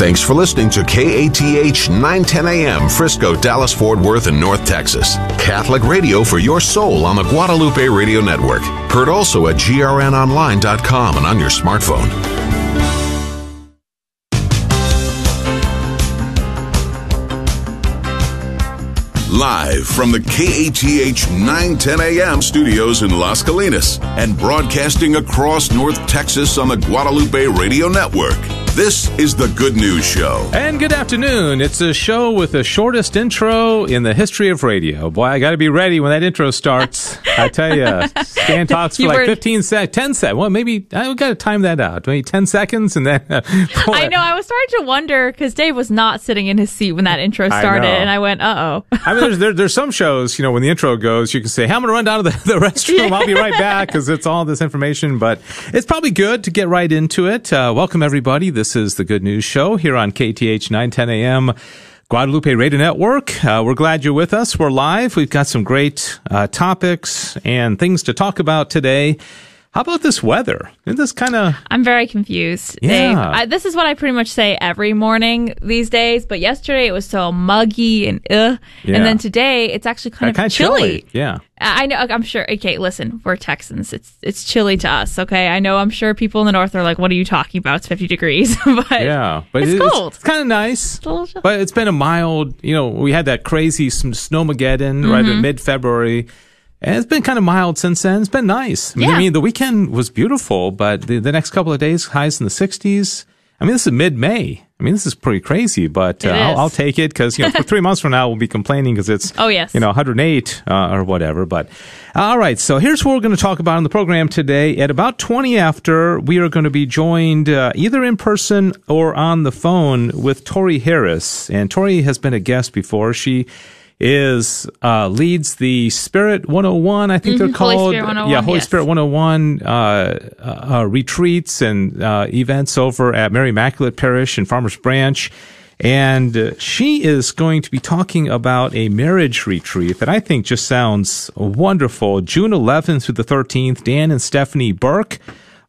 Thanks for listening to KATH 910 AM, Frisco, Dallas, Fort Worth, and North Texas. Catholic radio for your soul on the Guadalupe Radio Network. Heard also at grnonline.com and on your smartphone. Live from the KATH 910 AM studios in Las Colinas and broadcasting across North Texas on the Guadalupe Radio Network. This is the Good News Show. And good afternoon. It's a show with the shortest intro in the history of radio. Boy, I got to be ready when that intro starts. I tell you, Stan talks for You like were- 15 seconds, 10 seconds. Well, maybe I got to time that out. Maybe 10 seconds and then. I know. I was starting to wonder because Dave was not sitting in his seat when that intro started, know. and I went, "Uh oh." I mean, there's, there, there's some shows, you know, when the intro goes, you can say, hey, I'm going to run down to the, the restroom. I'll be right back because it's all this information. But it's probably good to get right into it. Uh, welcome, everybody. This is the Good News Show here on KATH 910 AM. Guadalupe Radio Network. Uh, we're glad you're with us. We're live. We've got some great uh, topics and things to talk about today. How about this weather? Isn't this kind of I'm very confused, Yeah. I, this is what I pretty much say every morning these days. But yesterday it was so muggy and uh, Yeah. and then today it's actually kind of kind of chilly. chilly? Yeah. I know. I'm sure. Okay, listen, we're Texans. It's it's chilly to us. Okay, I know. I'm sure people in the north are like, "What are you talking about? It's 50 degrees." but Yeah, but it's it- cold. It's, kind of nice. little. But it's been a mild. You know, we had that crazy snowmageddon right Mm-hmm. in mid February. And it's been kind of mild since then. It's been nice. I mean, Yeah. I mean, the weekend was beautiful, but the, the next couple of days, highs in the 60s. I mean, this is mid May. I mean, this is pretty crazy, but uh, I'll. I'll take it because, you know, for three months from now, we'll be complaining because it's, Oh, yes. you know, 108 uh, or whatever. But all right, so here's what we're going to talk about in the program today. At about 20 after, we are going to be joined uh, either in person or on the phone with Tori Harris. And Tori has been a guest before. She is uh, leads the Spirit 101, I think they're Mhm, Holy called. Spirit yeah, Holy yes. Spirit 101 uh, uh, uh, retreats and uh, events over at Mary Immaculate Parish in Farmers Branch. And uh, she is going to be talking about a marriage retreat that I think just sounds wonderful. June 11th through the 13th, Dan and Stephanie Burke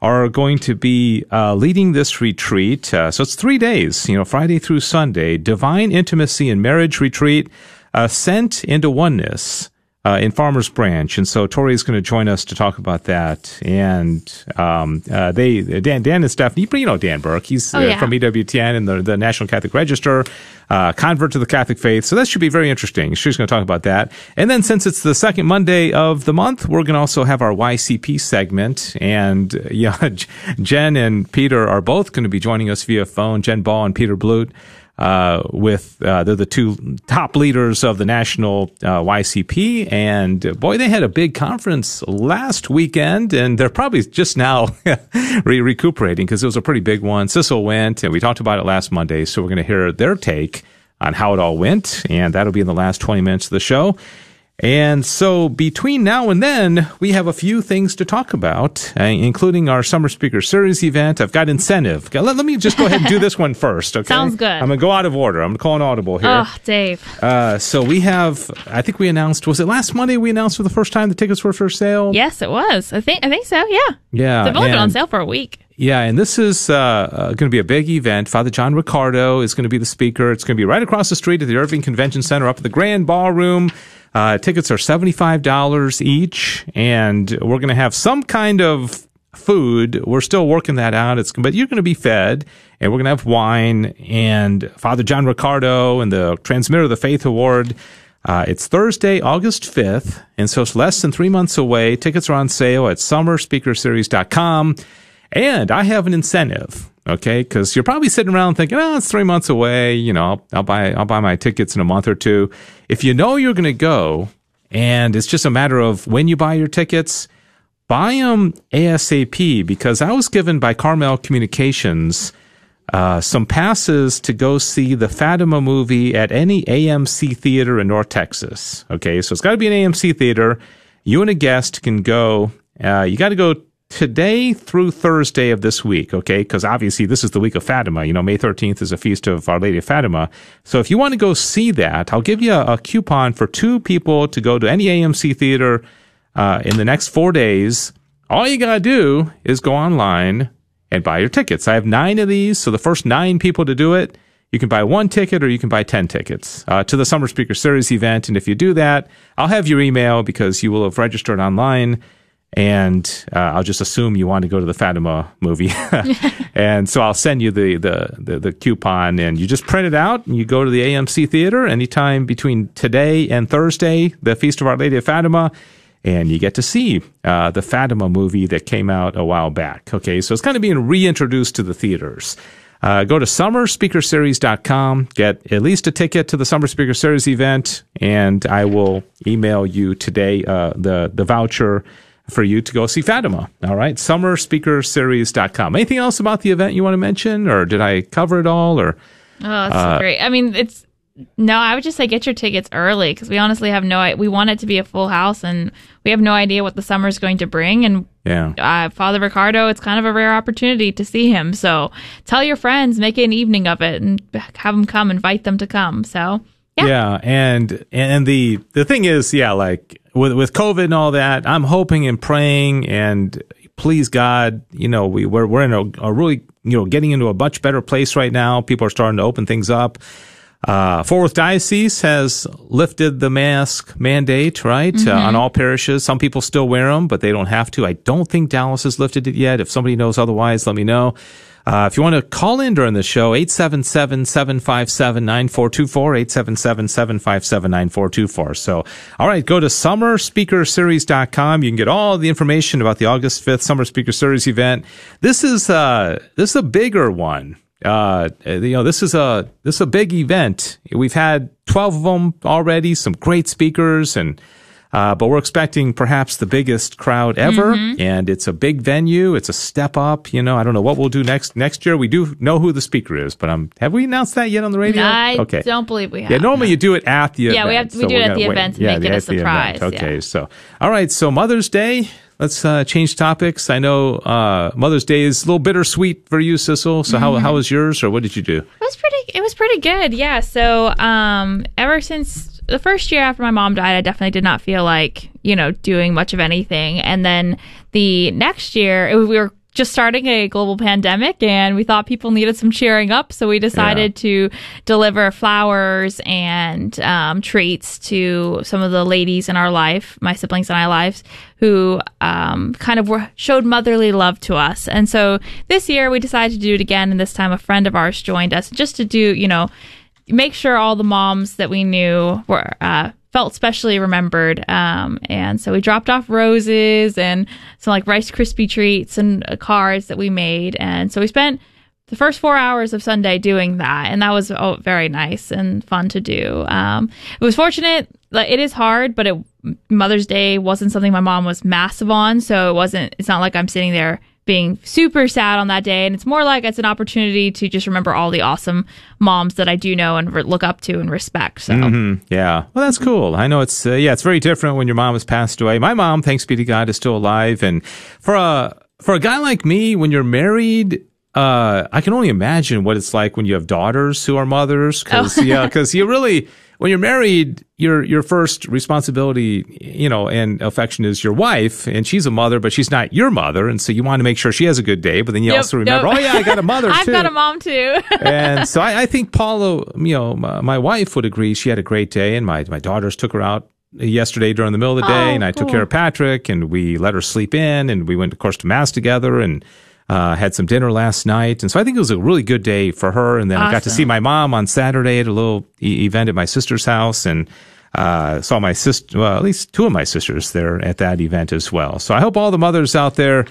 are going to be uh, leading this retreat. Uh, so it's three days, you know, Friday through Sunday. Divine Intimacy and Marriage Retreat, uh, Sent into Oneness uh, in Farmers Branch. And so Tori is going to join us to talk about that. And um, uh, they, Dan, Dan and Stephanie, you know Dan Burke. He's Oh, uh, yeah. from EWTN and the, the National Catholic Register, uh, convert to the Catholic faith. So that should be very interesting. She's going to talk about that. And then since it's the second Monday of the month, we're going to also have our YCP segment. And uh, yeah, Jen and Peter are both going to be joining us via phone. Jen Baugh and Peter Blute. Uh, with uh, they're the two top leaders of the national uh, YCP, and uh, boy, they had a big conference last weekend, and they're probably just now re- recuperating because it was a pretty big one. Sissel went, and we talked about it last Monday, so we're going to hear their take on how it all went, and that'll be in the last twenty minutes of the show. And so between now and then, we have a few things to talk about, uh, including our Summer Speaker Series event. I've got incentive. Let, let me just go ahead and do this one first, okay? Sounds good. I'm going to go out of order. I'm going to call an audible here. Oh, Dave. Uh, so we have, I think we announced, was it last Monday we announced for the first time the tickets were for sale? Yes, it was. I think. I think so. Yeah. Yeah. They've only been on sale for a week. Yeah, and this is uh, uh, going to be a big event. Father John Riccardo is going to be the speaker. It's going to be right across the street at the Irving Convention Center, up at the Grand Ballroom. Uh, tickets are seventy-five dollars each, and we're going to have some kind of food. We're still working that out. It's but you're going to be fed, and we're going to have wine and Father John Riccardo and the Transmitter of the Faith Award. Uh, it's Thursday, August 5th, and so it's less than three months away. Tickets are on sale at summerspeakerseries.com. And I have an incentive, okay? Because you're probably sitting around thinking, oh, it's three months away. You know, I'll, I'll buy I'll buy my tickets in a month or two. If you know you're going to go, and it's just a matter of when you buy your tickets, buy them ASAP. Because I was given by Carmel Communications uh, some passes to go see the Fatima movie at any AMC theater in North Texas. Okay, so it's got to be an AMC theater. You and a guest can go. Uh, you got to go today through Thursday of this week, okay? Because obviously this is the week of Fatima. You know, May 13th is a feast of Our Lady of Fatima. So if you want to go see that, I'll give you a, a coupon for two people to go to any AMC theater uh, in the next four days. All you got to do is go online and buy your tickets. I have nine of these, so the first nine people to do it, you can buy one ticket or you can buy 10 tickets uh, to the Summer Speaker Series event. And if you do that, I'll have your email because you will have registered online. And uh, I'll just assume you want to go to the Fatima movie. and so I'll send you the, the, the, the, coupon and you just print it out and you go to the AMC Theater anytime between today and Thursday, the Feast of Our Lady of Fatima and you get to see uh, the Fatima movie that came out a while back. Okay, so it's kind of being reintroduced to the theaters. Uh, go to summerspeakerseries.com, get at least a ticket to the Summer Speaker Series event, and I will email you today uh, the, the voucher for you to go see Fatima. All right, summerspeakerseries.com. Anything else about the event you want to mention, or did I cover it all? Or Oh, that's uh, great. I mean, it's no, I would just say get your tickets early because we honestly have no. We want it to be a full house, and we have no idea what the summer is going to bring. And yeah, uh, Father Riccardo, it's kind of a rare opportunity to see him. So tell your friends, make an evening of it, and have them come. Invite them to come. So yeah, yeah and and the the thing is, yeah, like with with COVID and all that, I'm hoping and praying and please God, you know, we we're we're in a, a really you know getting into a much better place right now. People are starting to open things up. Uh, Fort Worth Diocese has lifted the mask mandate, right, mm-hmm. uh, on all parishes. Some people still wear them, but they don't have to. I don't think Dallas has lifted it yet. If somebody knows otherwise, let me know. Uh, if you want to call in during the show, 877-757-9424, 877-757-9424. So, all right, go to summerspeakerseries.com. You can get all the information about the August 5th Summer Speaker Series event. This is, uh, this is a bigger one uh, you know, this is a this is a big event. We've had twelve of them already. Some great speakers, and uh, but we're expecting perhaps the biggest crowd ever. Mm-hmm. And it's a big venue. It's a step up. You know, I don't know what we'll do next next year. We do know who the speaker is, but um, have we announced that yet on the radio? I okay. don't believe we have. Yeah, normally you do it at the yeah, event. we have we so do it at the event to yeah, make it a surprise. Okay, yeah. so all right, so Mother's Day let's uh, change topics. I know uh, Mother's Day is a little bittersweet for you, Sissel. So mm-hmm. how how was yours, or what did you do? It was pretty. It was pretty good. Yeah. So um, ever since the first year after my mom died, I definitely did not feel like you know doing much of anything. And then the next year, it, we were just starting a global pandemic and we thought people needed some cheering up. So we decided yeah. to deliver flowers and um, treats to some of the ladies in our life, my siblings and I lives, who um, kind of were, showed motherly love to us. And so this year we decided to do it again. And this time a friend of ours joined us just to do, you know, make sure all the moms that we knew were uh, felt specially remembered. Um, and so we dropped off roses and some like Rice Krispie treats and uh, cards that we made. And so we spent the first four hours of Sunday doing that, and that was oh, very nice and fun to do. Um, it was fortunate. Like, it is hard, but it, Mother's Day wasn't something my mom was massive on, so it wasn't. It's not like I'm sitting there being super sad on that day. And it's more like it's an opportunity to just remember all the awesome moms that I do know and re- look up to and respect. So, mm-hmm. yeah. Well, that's cool. I know it's, uh, yeah, it's very different when your mom has passed away. My mom, thanks be to God, is still alive. And for a, for a guy like me, when you're married, uh, I can only imagine what it's like when you have daughters who are mothers. Cause, oh. yeah, cause you really, when you're married, your your first responsibility, you know, and affection is your wife, and she's a mother, but she's not your mother, and so you want to make sure she has a good day. But then you yep, also remember, oh yeah, I got a mother I've too. got a mom too. and so I, I, think Paula, you know, my, my, wife would agree. She had a great day, and my my daughters took her out yesterday during the middle of the day, oh, and I cool. took care of Patrick, and we let her sleep in, and we went, of course, to mass together, and uh, had some dinner last night, and so I think it was a really good day for her. And then awesome. I got to see my mom on Saturday at a little e- event at my sister's house, and uh, saw my sister, well, at least two of my sisters there at that event as well. So I hope all the mothers out there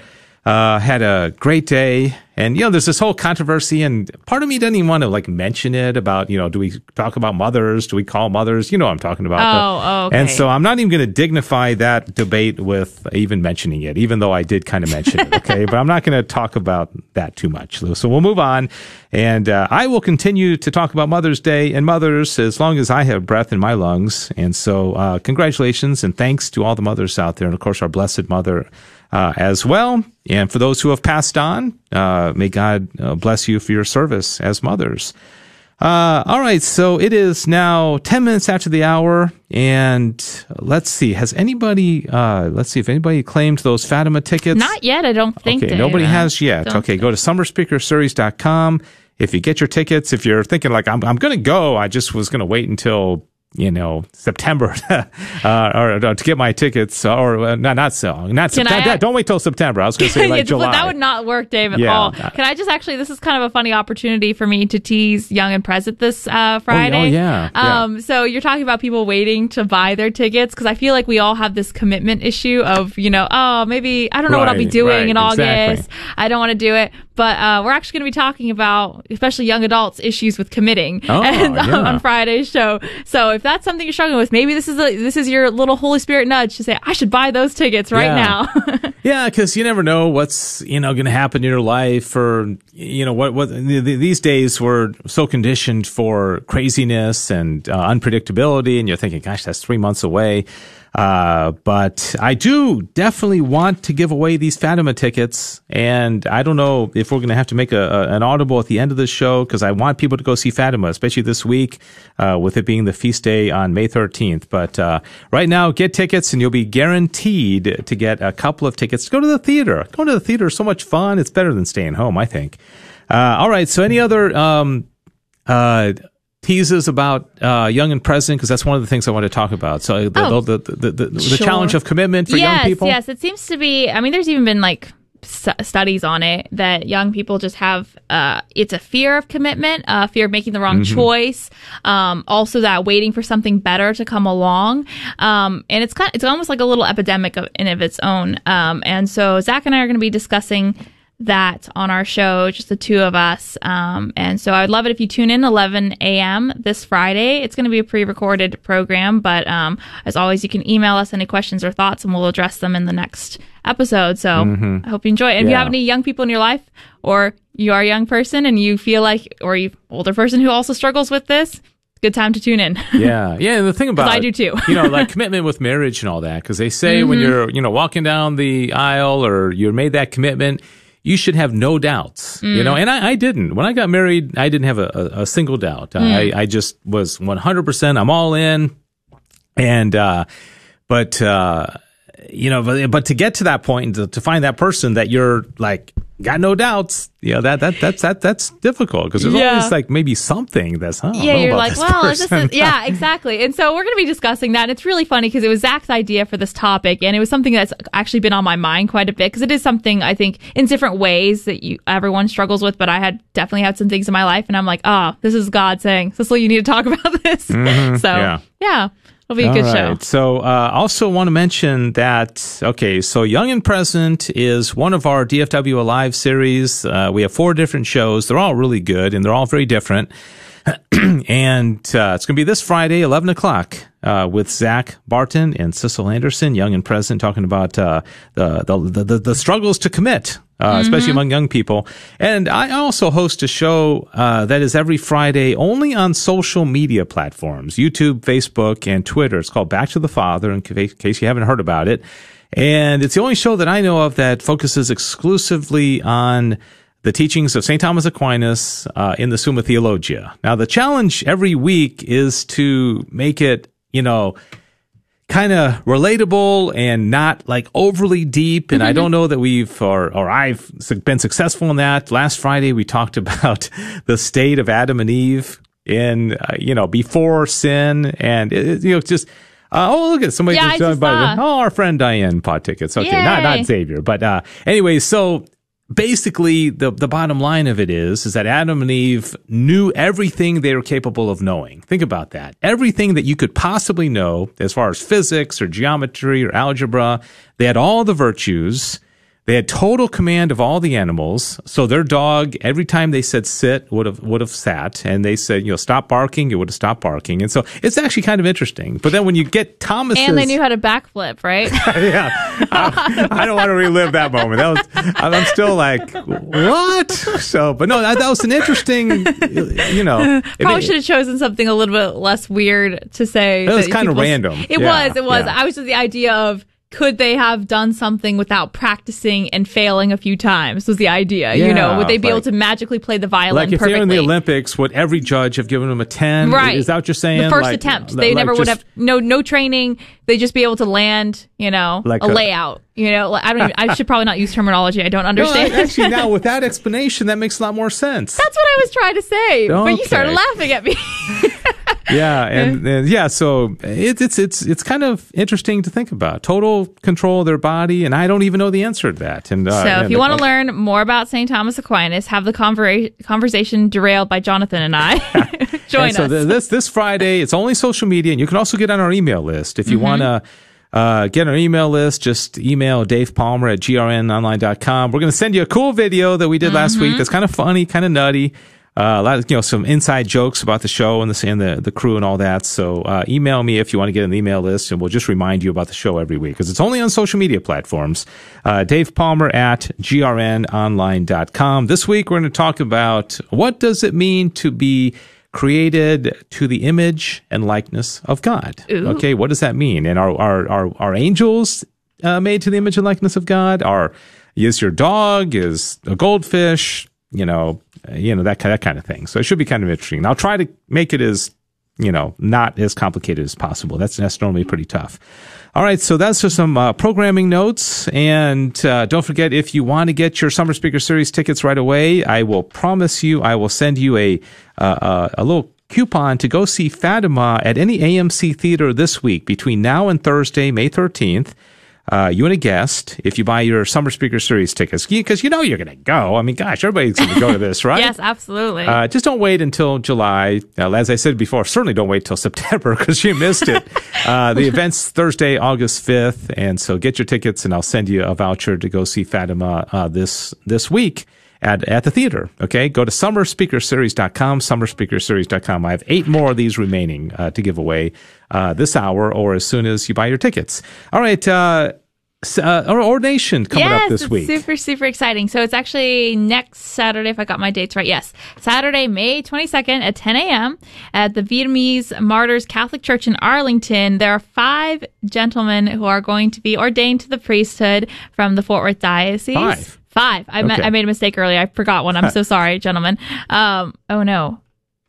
uh, had a great day. And, you know, there's this whole controversy and part of me doesn't even want to like mention it about, you know, do we talk about mothers? Do we call mothers? You know what I'm talking about. Oh, but, okay. And so I'm not even going to dignify that debate with even mentioning it, even though I did kind of mention it. Okay. but I'm not going to talk about that too much, Lou. So we'll move on. And uh, I will continue to talk about Mother's Day and mothers as long as I have breath in my lungs. And so uh, congratulations and thanks to all the mothers out there. And of course, our Blessed Mother uh, as well. And for those who have passed on, uh, may God uh, bless you for your service as mothers. Uh, all right, so it is now 10 minutes after the hour, and let's see, has anybody, uh, let's see if anybody claimed those Fatima tickets? Not yet, I don't think. Okay, nobody Uh, has yet. don't Okay, go to summerspeakerseries.com. If you get your tickets, if you're thinking like, I'm, I'm going to go, I just was going to wait until, you know, September, uh, or, or to get my tickets, or uh, not, not so, not September. Don't wait till September. I was going to say like July. That would not work, Dave, at Yeah. all. Can I just actually? This is kind of a funny opportunity for me to tease Young and Present this uh, Friday. oh, yeah, yeah. Um, so you're talking about people waiting to buy their tickets because I feel like we all have this commitment issue of you know, oh, maybe I don't know what I'll be doing right, in exactly. August. I don't want to do it. But uh, we're actually going to be talking about, especially young adults, issues with committing Oh, and, um, on Friday's show. So if that's something you're struggling with, maybe this is a, this is your little Holy Spirit nudge to say, I should buy those tickets right Yeah. now. Yeah, because you never know what's you know going to happen in your life, or you know what. What th- th- these days we're so conditioned for craziness and uh, unpredictability, and you're thinking, "Gosh, that's three months away." Uh, but I do definitely want to give away these Fatima tickets, and I don't know if we're going to have to make a, a, an audible at the end of the show because I want people to go see Fatima, especially this week, uh, with it being the feast day on May 13th. But uh, right now, get tickets, and you'll be guaranteed to get a couple of tickets to go to the theater. Going to the theater is so much fun; it's better than staying home, I think. Uh, all right, so any other um, uh, teases about uh, young and present because that's one of the things I want to talk about. So the Oh. the, the, the, the, the challenge of commitment for yes, young people. Yes, it seems to be. I mean, there's even been like s- studies on it that young people just have. Uh, it's a fear of commitment, uh, fear of making the wrong Mm-hmm. choice. Um, also, that waiting for something better to come along. Um, and it's kind. Of, It's almost like a little epidemic of, in of its own. Um, and so Zach and I are going to be discussing that on our show, just the two of us. Um, and so I would love it if you tune in 11 a.m. this Friday. It's going to be a pre-recorded program, but um, as always, you can email us any questions or thoughts, and we'll address them in the next episode. So I hope you enjoy it. And If you Mm-hmm. Have any young people in your life, or you are a young person and you feel like, or you older person who also struggles with this, good time to tune in. Yeah, yeah. And the thing about I do too. you know, like commitment with marriage and all that, because they say when Mm-hmm. you're you know walking down the aisle or you're made that commitment, you should have no doubts. You Mm. know, and I, I didn't when I got married. I didn't have a, a, a single doubt. Mm. I, I just was 100. percent I'm all in, and uh, but uh, you know, but, but to get to that point point, to, to find that person that you're like got no doubts, you know that that that's that that's difficult because there's Yeah. always like maybe something that's huh, yeah, you're like, well, this is, yeah, exactly. And so we're going to be discussing that. And it's really funny because it was Zach's idea for this topic, and it was something that's actually been on my mind quite a bit because it is something I think in different ways that you everyone struggles with. But I had definitely had some things in my life, and I'm like, oh, this is God saying, Cicely, you need to talk about this. Mm-hmm. so yeah. yeah. It'll be a All good right. show. So, uh, also want to mention that, okay, so Young and Present is one of our DFW Alive series. Uh, we have four different shows. They're all really good and they're all very different. and uh, it's going to be this Friday, 11 o'clock, uh, with Zach Barton and Cecil Anderson, Young and Present, talking about uh, the, the, the, the struggles to commit. Uh, especially among young people. And I also host a show uh, that is every Friday only on social media platforms YouTube, Facebook, and Twitter. It's called Back to the Father, in case you haven't heard about it. And it's the only show that I know of that focuses exclusively on the teachings of St. Thomas Aquinas uh, in the Summa Theologiae. Now, the challenge every week is to make it, you know, kind of relatable and not like overly deep. And I don't know that we've, or, or I've been successful in that. Last Friday, we talked about the state of Adam and Eve in, uh, you know, before sin. And, it, it, you know, just, uh, oh, look at somebody Yeah, just, just by oh, our friend Diane bought tickets. Okay. Not, not Xavier, but, uh, anyway, so, basically the the bottom line of it is is that Adam and Eve knew everything they were capable of knowing. Think about that. Everything that you could possibly know as far as physics or geometry or algebra, they had all the virtues. They had total command of all the animals. So their dog, every time they said sit, would have would have sat, and they said you know stop barking, it would have stopped barking. And so it's actually kind of interesting. But then when you get Thomas, And they knew how to backflip, right? yeah, I, I don't want to relive that moment. That was I'm still like what? So, but no, that, that was an interesting, you know. it Probably made- should have chosen something a little bit less weird to say. It was kinda random. It Yeah, was. It was. yeah. I was just the idea of could they have done something without practicing and failing a few times? Was the idea, you know? Would they be able to magically play the violin Like if perfectly? they're in the Olympics, would every judge have given them a ten? Right. Is that what you're saying? The first Like- attempt. like They never would have no no training. They'd just be able to land, you know, Like a, a- layout. You know, like, I don't. Even, I should probably not use terminology I don't No, understand. actually, now with that explanation, that makes a lot more sense. That's what I was trying to say, but you started laughing at me. yeah, and, and yeah, so it, it's it's it's kind of interesting to think about total control of their body, and I don't even know the answer to that. And uh, So, and if you want to learn more about St. Thomas Aquinas, have the conver- conversation derailed by Jonathan and I. Join And so us. th- this this Friday, it's only social media, and you can also get on our email list if you Mm-hmm. want to. Uh, get our email list. Just email Dave Palmer at grnonline.com. We're going to send you a cool video that we did last Mm-hmm. week. That's kind of funny, kind of nutty. Uh, a lot of, you know, some inside jokes about the show and the, and the, the crew and all that. So, uh, email me if you want to get an email list and we'll just remind you about the show every week because it's only on social media platforms. Uh, Dave Palmer at grnonline.com. This week we're going to talk about what does it mean to be created to the image and likeness of God. Ooh. Okay, what does that mean? And are are are, are angels uh, made to the image and likeness of God? Are is your dog is a goldfish? You know, uh, you know that that kind of thing. So it should be kind of interesting. I'll try to make it as you know not as complicated as possible. That's that's normally pretty tough. All right, so that's just some uh, programming notes. And uh, don't forget, if you want to get your Summer Speaker Series tickets right away, I will promise you I will send you a uh, uh, a little coupon to go see Fatima at any AMC theater this week between now and Thursday, May 13th. Uh, you and a guest, if you buy your Summer Speaker Series tickets, because you know you're going to go. I mean, gosh, everybody's going to go to this, right? yes, absolutely. Uh, just don't wait until July. Uh, as I said before, certainly don't wait till September because you missed it. uh, the event's Thursday, August 5th. And so get your tickets and I'll send you a voucher to go see Fatima uh, this, this week at, at the theater. Okay. Go to summerspeakerseries.com, summerspeakerseries.com. I have eight more of these remaining uh, to give away uh, this hour or as soon as you buy your tickets. All right. Uh, uh, ordination coming yes, up this it's week. super, super exciting. So it's actually next Saturday, if I got my dates right. Yes. Saturday, May 22nd at 10 a.m. at the Vietnamese Martyrs Catholic Church in Arlington. There are five gentlemen who are going to be ordained to the priesthood from the Fort Worth Diocese. Five? Five. I, Okay. I made a mistake earlier. I forgot one. I'm so sorry, gentlemen. Um, oh no.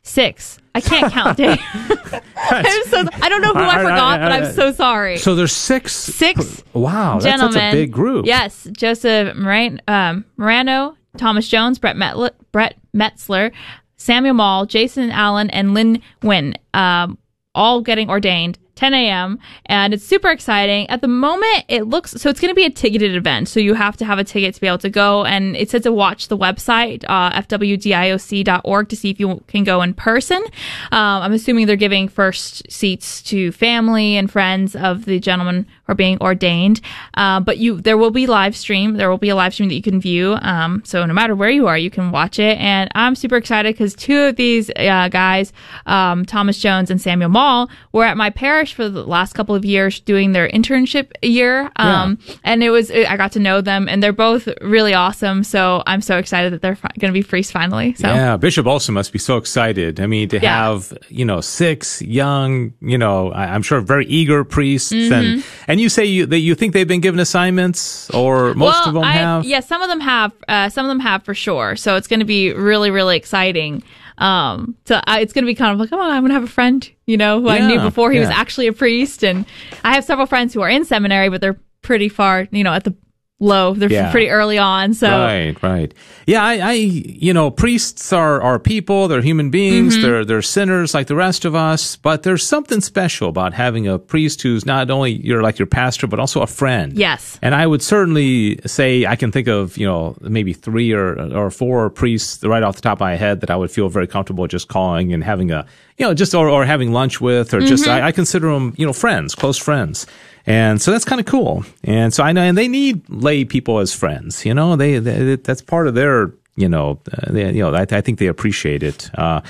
Six. I can't count, Dave. I'm so, I don't know who I, I- I- forgot, but I- I'm so sorry. so there's six. Six Wow. That's, gentlemen. that's a big group. Yes, Joseph Moran, um, Morano, Thomas Jones, Brett, Metl- Brett Metzler, Samuel Mall, Jason Allen, and Lynn Wynn, um, all getting ordained. 10 a.m. and it's super exciting. At the moment, it looks so it's going to be a ticketed event, so you have to have a ticket to be able to go. And it says to watch the website uh, fwdioc.org to see if you can go in person. Um, I'm assuming they're giving first seats to family and friends of the gentlemen are being ordained. Uh, but you, there will be live stream. There will be a live stream that you can view. Um, so no matter where you are, you can watch it. And I'm super excited because two of these uh, guys, um, Thomas Jones and Samuel Mall, were at my parish for the last couple of years doing their internship year. Um, and it was I got to know them, and they're both really awesome. So I'm so excited that they're fi- going to be priests finally. So. Yeah, Bishop Olson must be so excited. I mean, to Yeah. have you know six young, you know, I- I'm sure very eager priests, Mm-hmm. and and you say you that you think they've been given assignments, or most well, of them I, have. Yeah, some of them have. Uh, some of them have for sure. So it's going to be really, really exciting. Um, so I, it's going to be kind of like, oh, I'm going to have a friend, you know, who I knew before he was actually a priest, and I have several friends who are in seminary, but they're pretty far, you know, at the low. They're Yeah. pretty early on. So Right, right. Yeah, I, I, you know, priests are, are people. They're human beings. Mm-hmm. They're, they're sinners like the rest of us. But there's something special about having a priest who's not only you're like your pastor, but also a friend. Yes. And I would certainly say I can think of, you know, maybe three or, or four priests right off the top of my head that I would feel very comfortable just calling and having a, you know, just, or, or having lunch with, or just, Mm-hmm. I, I consider them, you know, friends, close friends. And so that's kind of cool. And so I know, and they need lay people as friends, you know, they, they that's part of their, you know, uh, they, you know, I, I think they appreciate it. Uh,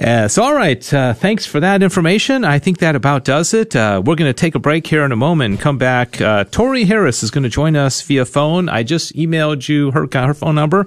uh, so, all right. Uh, thanks for that information. I think that about does it. Uh, we're going to take a break here in a moment and come back. Uh, Tori Harris is going to join us via phone. I just emailed you her, her phone number.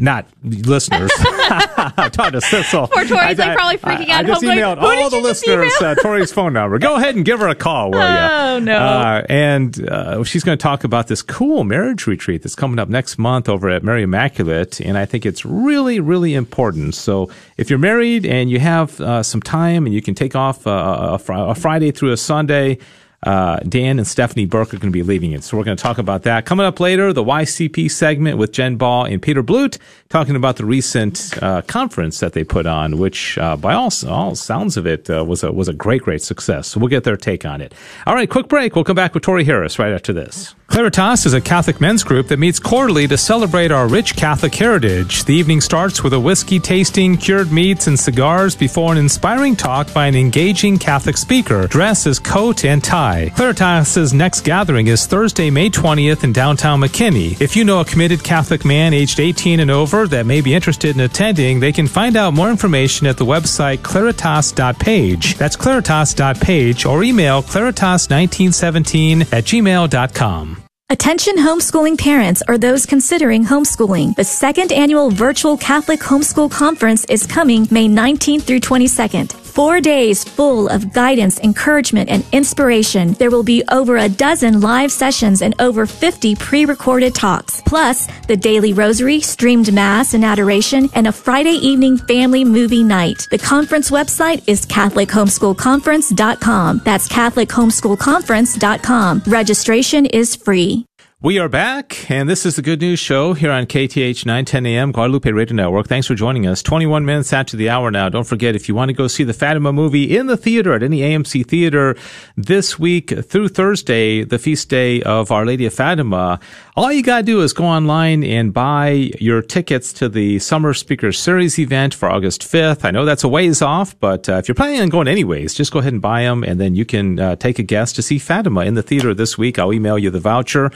Not listeners. I'm talking to Sissel. Poor Tori's like probably freaking I, out. I just emailed like, all the listeners uh, Tori's phone number. Go ahead and give her a call, will you? Oh, no. Uh, and uh, she's going to talk about this cool marriage retreat that's coming up next month over at Mary Immaculate. And I think it's really, really important. So if you're married and you have uh, some time and you can take off uh, a, fr- a Friday through a Sunday, uh, Dan and Stephanie Burke are going to be leading it. So we're going to talk about that. Coming up later, the YCP segment with Jen Baugh and Peter Blute talking about the recent uh, conference that they put on, which uh, by all, all sounds of it uh, was a was a great great success. So we'll get their take on it. All right, quick break. We'll come back with Tori Harris right after this. Claritas is a Catholic men's group that meets quarterly to celebrate our rich Catholic heritage. The evening starts with a whiskey tasting, cured meats, and cigars before an inspiring talk by an engaging Catholic speaker dressed as coat and tie. Claritas' next gathering is Thursday, May 20th in downtown McKinney. If you know a committed Catholic man aged 18 and over that may be interested in attending, they can find out more information at the website claritas.page. That's claritas.page or email claritas1917 at gmail.com. Attention homeschooling parents or those considering homeschooling. The second annual virtual Catholic homeschool conference is coming May 19th through 22nd. Four days full of guidance, encouragement, and inspiration. There will be over a dozen live sessions and over 50 pre-recorded talks. Plus, the daily rosary, streamed mass and adoration, and a Friday evening family movie night. The conference website is CatholicHomeschoolConference.com. That's CatholicHomeschoolConference.com. Registration is free. We are back, and this is the Good News Show here on KATH 910 AM, Guadalupe Radio Network. Thanks for joining us. 21 minutes after the hour now. Don't forget, if you want to go see the Fatima movie in the theater at any AMC theater this week through Thursday, the feast day of Our Lady of Fatima, all you got to do is go online and buy your tickets to the Summer Speaker Series event for August 5th. I know that's a ways off, but uh, if you're planning on going anyways, just go ahead and buy them, and then you can uh, take a guest to see Fatima in the theater this week. I'll email you the voucher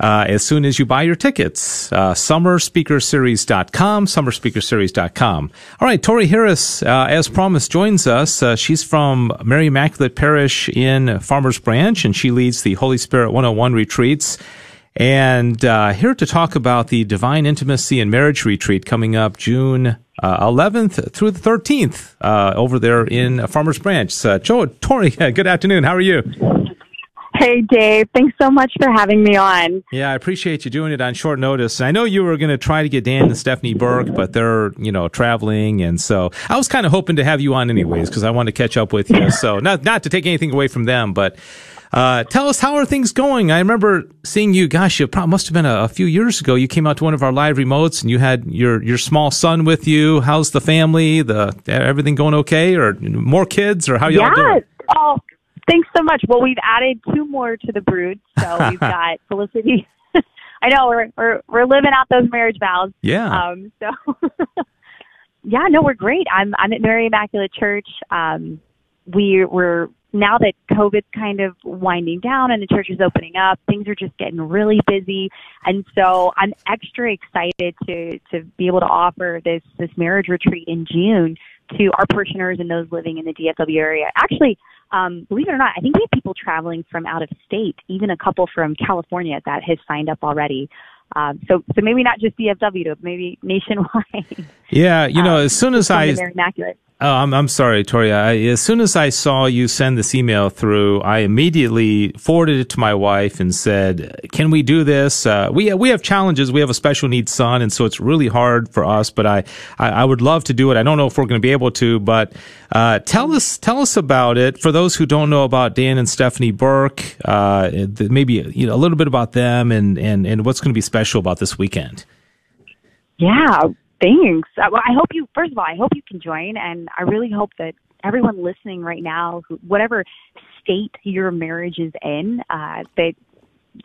uh, as soon as you buy your tickets. Uh, summerspeakerseries.com, summerspeakerseries.com. All right, Tori Harris, uh, as promised, joins us. Uh, she's from Mary Immaculate Parish in Farmers Branch, and she leads the Holy Spirit 101 retreats. And uh, here to talk about the Divine Intimacy and Marriage Retreat coming up June uh, 11th through the 13th uh, over there in Farmers Branch. Uh, Joe, Tori, good afternoon. How are you? Hey, Dave. Thanks so much for having me on. Yeah, I appreciate you doing it on short notice. I know you were going to try to get Dan and Stephanie Burke, but they're, you know, traveling. And so I was kind of hoping to have you on anyways because I wanted to catch up with you. So not, not to take anything away from them, but uh, tell us how are things going? I remember seeing you. Gosh, it probably must have been a, a, few years ago. You came out to one of our live remotes, and you had your your small son with you. How's the family? The everything going okay, or more kids, or how y'all yeah. doing? Oh, thanks so much. Well, we've added two more to the brood, so we've got Felicity. I know we're we're we're living out those marriage vows. Yeah. Um. So. yeah. No, we're great. I'm I'm at Mary Immaculate Church. Um. We we're now that COVID's kind of winding down and the church is opening up, things are just getting really busy. And so I'm extra excited to, to be able to offer this, this marriage retreat in June to our parishioners and those living in the DFW area. Actually, um, believe it or not, I think we have people traveling from out of state, even a couple from California that has signed up already. Um, so, so maybe not just DFW, but maybe nationwide. Yeah, you know, um, as soon as I, immaculate. Oh, I'm, I'm sorry, Toria. I, as soon as I saw you send this email through, I immediately forwarded it to my wife and said, "Can we do this? Uh, we we have challenges. We have a special needs son, and so it's really hard for us. But I I, I would love to do it. I don't know if we're going to be able to. But uh, tell us tell us about it for those who don't know about Dan and Stephanie Burke. Uh, maybe you know a little bit about them and and and what's going to be special about this weekend. Yeah, Thanks. Uh, well, I hope you, first of all, I hope you can join. And I really hope that everyone listening right now, whatever state your marriage is in, uh, that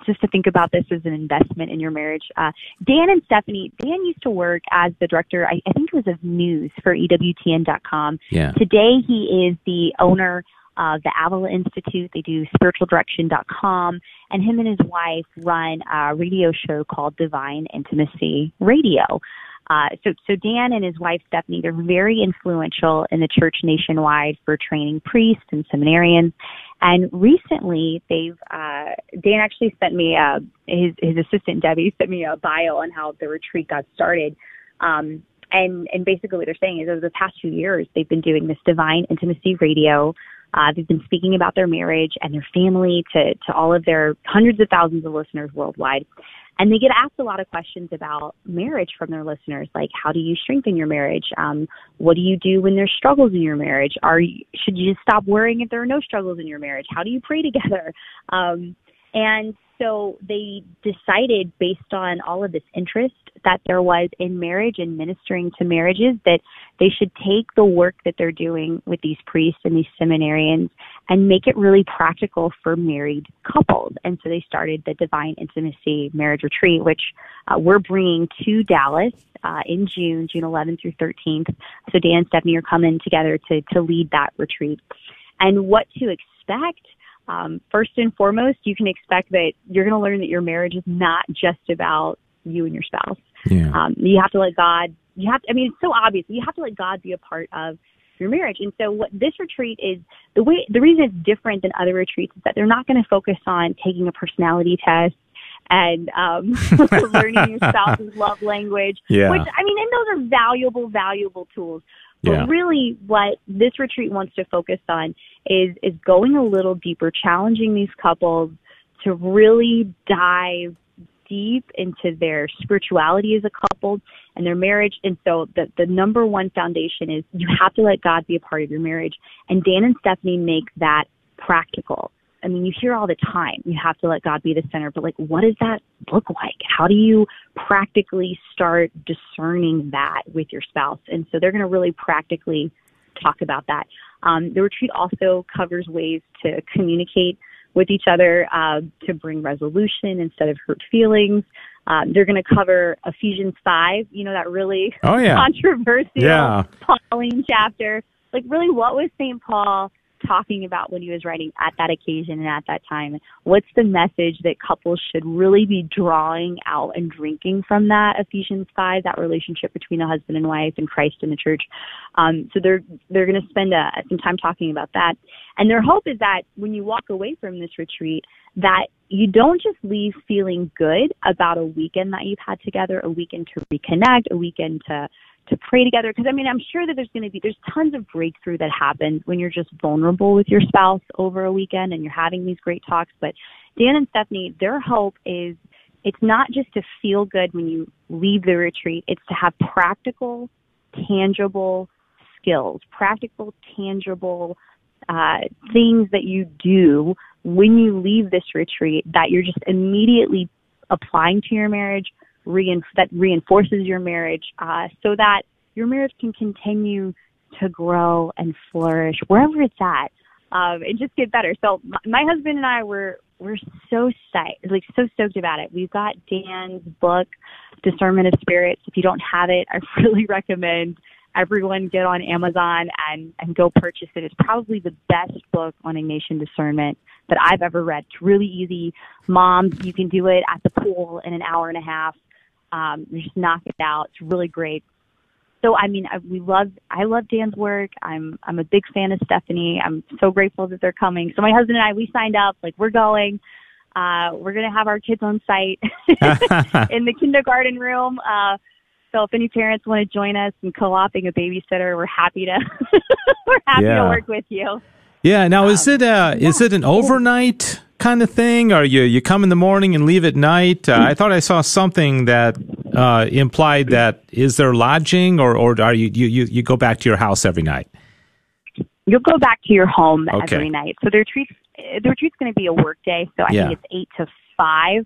just to think about this as an investment in your marriage. Uh, Dan and Stephanie, Dan used to work as the director, I, I think it was of news for EWTN.com. Yeah. Today he is the owner of the Avila Institute. They do spiritualdirection.com. And him and his wife run a radio show called Divine Intimacy Radio. Uh, so, so Dan and his wife Stephanie, they're very influential in the church nationwide for training priests and seminarians. And recently, they've uh, Dan actually sent me a, his his assistant Debbie sent me a bio on how the retreat got started. Um, and and basically, what they're saying is over the past few years, they've been doing this divine intimacy radio. Uh, they've been speaking about their marriage and their family to to all of their hundreds of thousands of listeners worldwide. And they get asked a lot of questions about marriage from their listeners, like how do you strengthen your marriage? Um, what do you do when there's struggles in your marriage? Are you, should you just stop worrying if there are no struggles in your marriage? How do you pray together? Um, and so they decided, based on all of this interest that there was in marriage and ministering to marriages, that they should take the work that they're doing with these priests and these seminarians and make it really practical for married couples. And so they started the Divine Intimacy Marriage Retreat, which uh, we're bringing to Dallas uh, in June, June 11th through 13th. So Dan and Stephanie are coming together to, to lead that retreat. And what to expect um, first and foremost, you can expect that you're going to learn that your marriage is not just about you and your spouse. Yeah. Um, you have to let God. You have. To, I mean, it's so obvious. You have to let God be a part of your marriage. And so, what this retreat is the way. The reason it's different than other retreats is that they're not going to focus on taking a personality test and um, learning your spouse's love language. Yeah. Which I mean, and those are valuable, valuable tools. But really, what this retreat wants to focus on is is going a little deeper, challenging these couples to really dive deep into their spirituality as a couple and their marriage. And so the the number one foundation is you have to let God be a part of your marriage. And Dan and Stephanie make that practical. I mean, you hear all the time, you have to let God be the center, but like, what does that look like? How do you practically start discerning that with your spouse? And so they're going to really practically talk about that. Um, the retreat also covers ways to communicate with each other uh, to bring resolution instead of hurt feelings. Um, they're going to cover Ephesians 5, you know, that really Oh, yeah. controversial Yeah. Pauline chapter. Like, really, what was St. Paul talking about when he was writing at that occasion and at that time? What's the message that couples should really be drawing out and drinking from that Ephesians 5, that relationship between a husband and wife and Christ and the church? Um, so they're they're going to spend uh, some time talking about that. And their hope is that when you walk away from this retreat, that you don't just leave feeling good about a weekend that you've had together, a weekend to reconnect, a weekend to to pray together. Because I mean, I'm sure that there's going to be there's tons of breakthrough that happens when you're just vulnerable with your spouse over a weekend and you're having these great talks. But Dan and Stephanie, their hope is it's not just to feel good when you leave the retreat. It's to have practical, tangible skills, practical, tangible uh, things that you do when you leave this retreat that you're just immediately applying to your marriage, rein- that reinforces your marriage, uh, so that your marriage can continue to grow and flourish wherever it's at, um, and just get better. So my, my husband and I were we're so psyched, like so stoked about it. We've got Dan's book, Discernment of Spirits. If you don't have it, I really recommend everyone get on Amazon and, and go purchase it. It's probably the best book on Ignatian discernment that I've ever read. It's really easy. Moms, you can do it at the pool in an hour and a half. Um, you just knock it out. It's really great. So I mean, I, we love. I love Dan's work. I'm I'm a big fan of Stephanie. I'm so grateful that they're coming. So my husband and I, we signed up. Like we're going. Uh, we're gonna have our kids on site in the kindergarten room. Uh, so if any parents want to join us in co-oping a babysitter, we're happy to we're happy Yeah. to work with you. Yeah. Now, is Um, it uh, is it an overnight kind of thing, or you you come in the morning and leave at night? Uh, I thought I saw something that uh, implied that is there lodging, or or are you you you, you go back to your house every night? You'll go back to your home Okay. every night. So the retreat the retreat's going to be a work day. So I Yeah. think it's eight to five.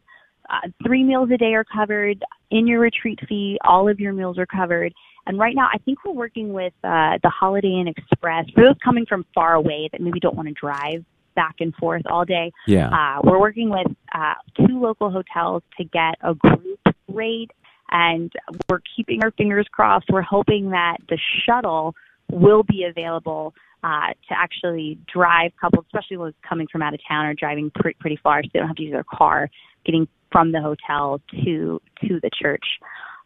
Uh, three meals a day are covered in your retreat fee. All of your meals are covered. And right now, I think we're working with uh, the Holiday Inn Express for those coming from far away that maybe don't want to drive back and forth all day. Yeah. Uh, we're working with uh, two local hotels to get a group rate, and we're keeping our fingers crossed. We're hoping that the shuttle will be available uh, to actually drive couples, especially those coming from out of town or driving pretty, pretty far, so they don't have to use their car, getting from the hotel to to the church.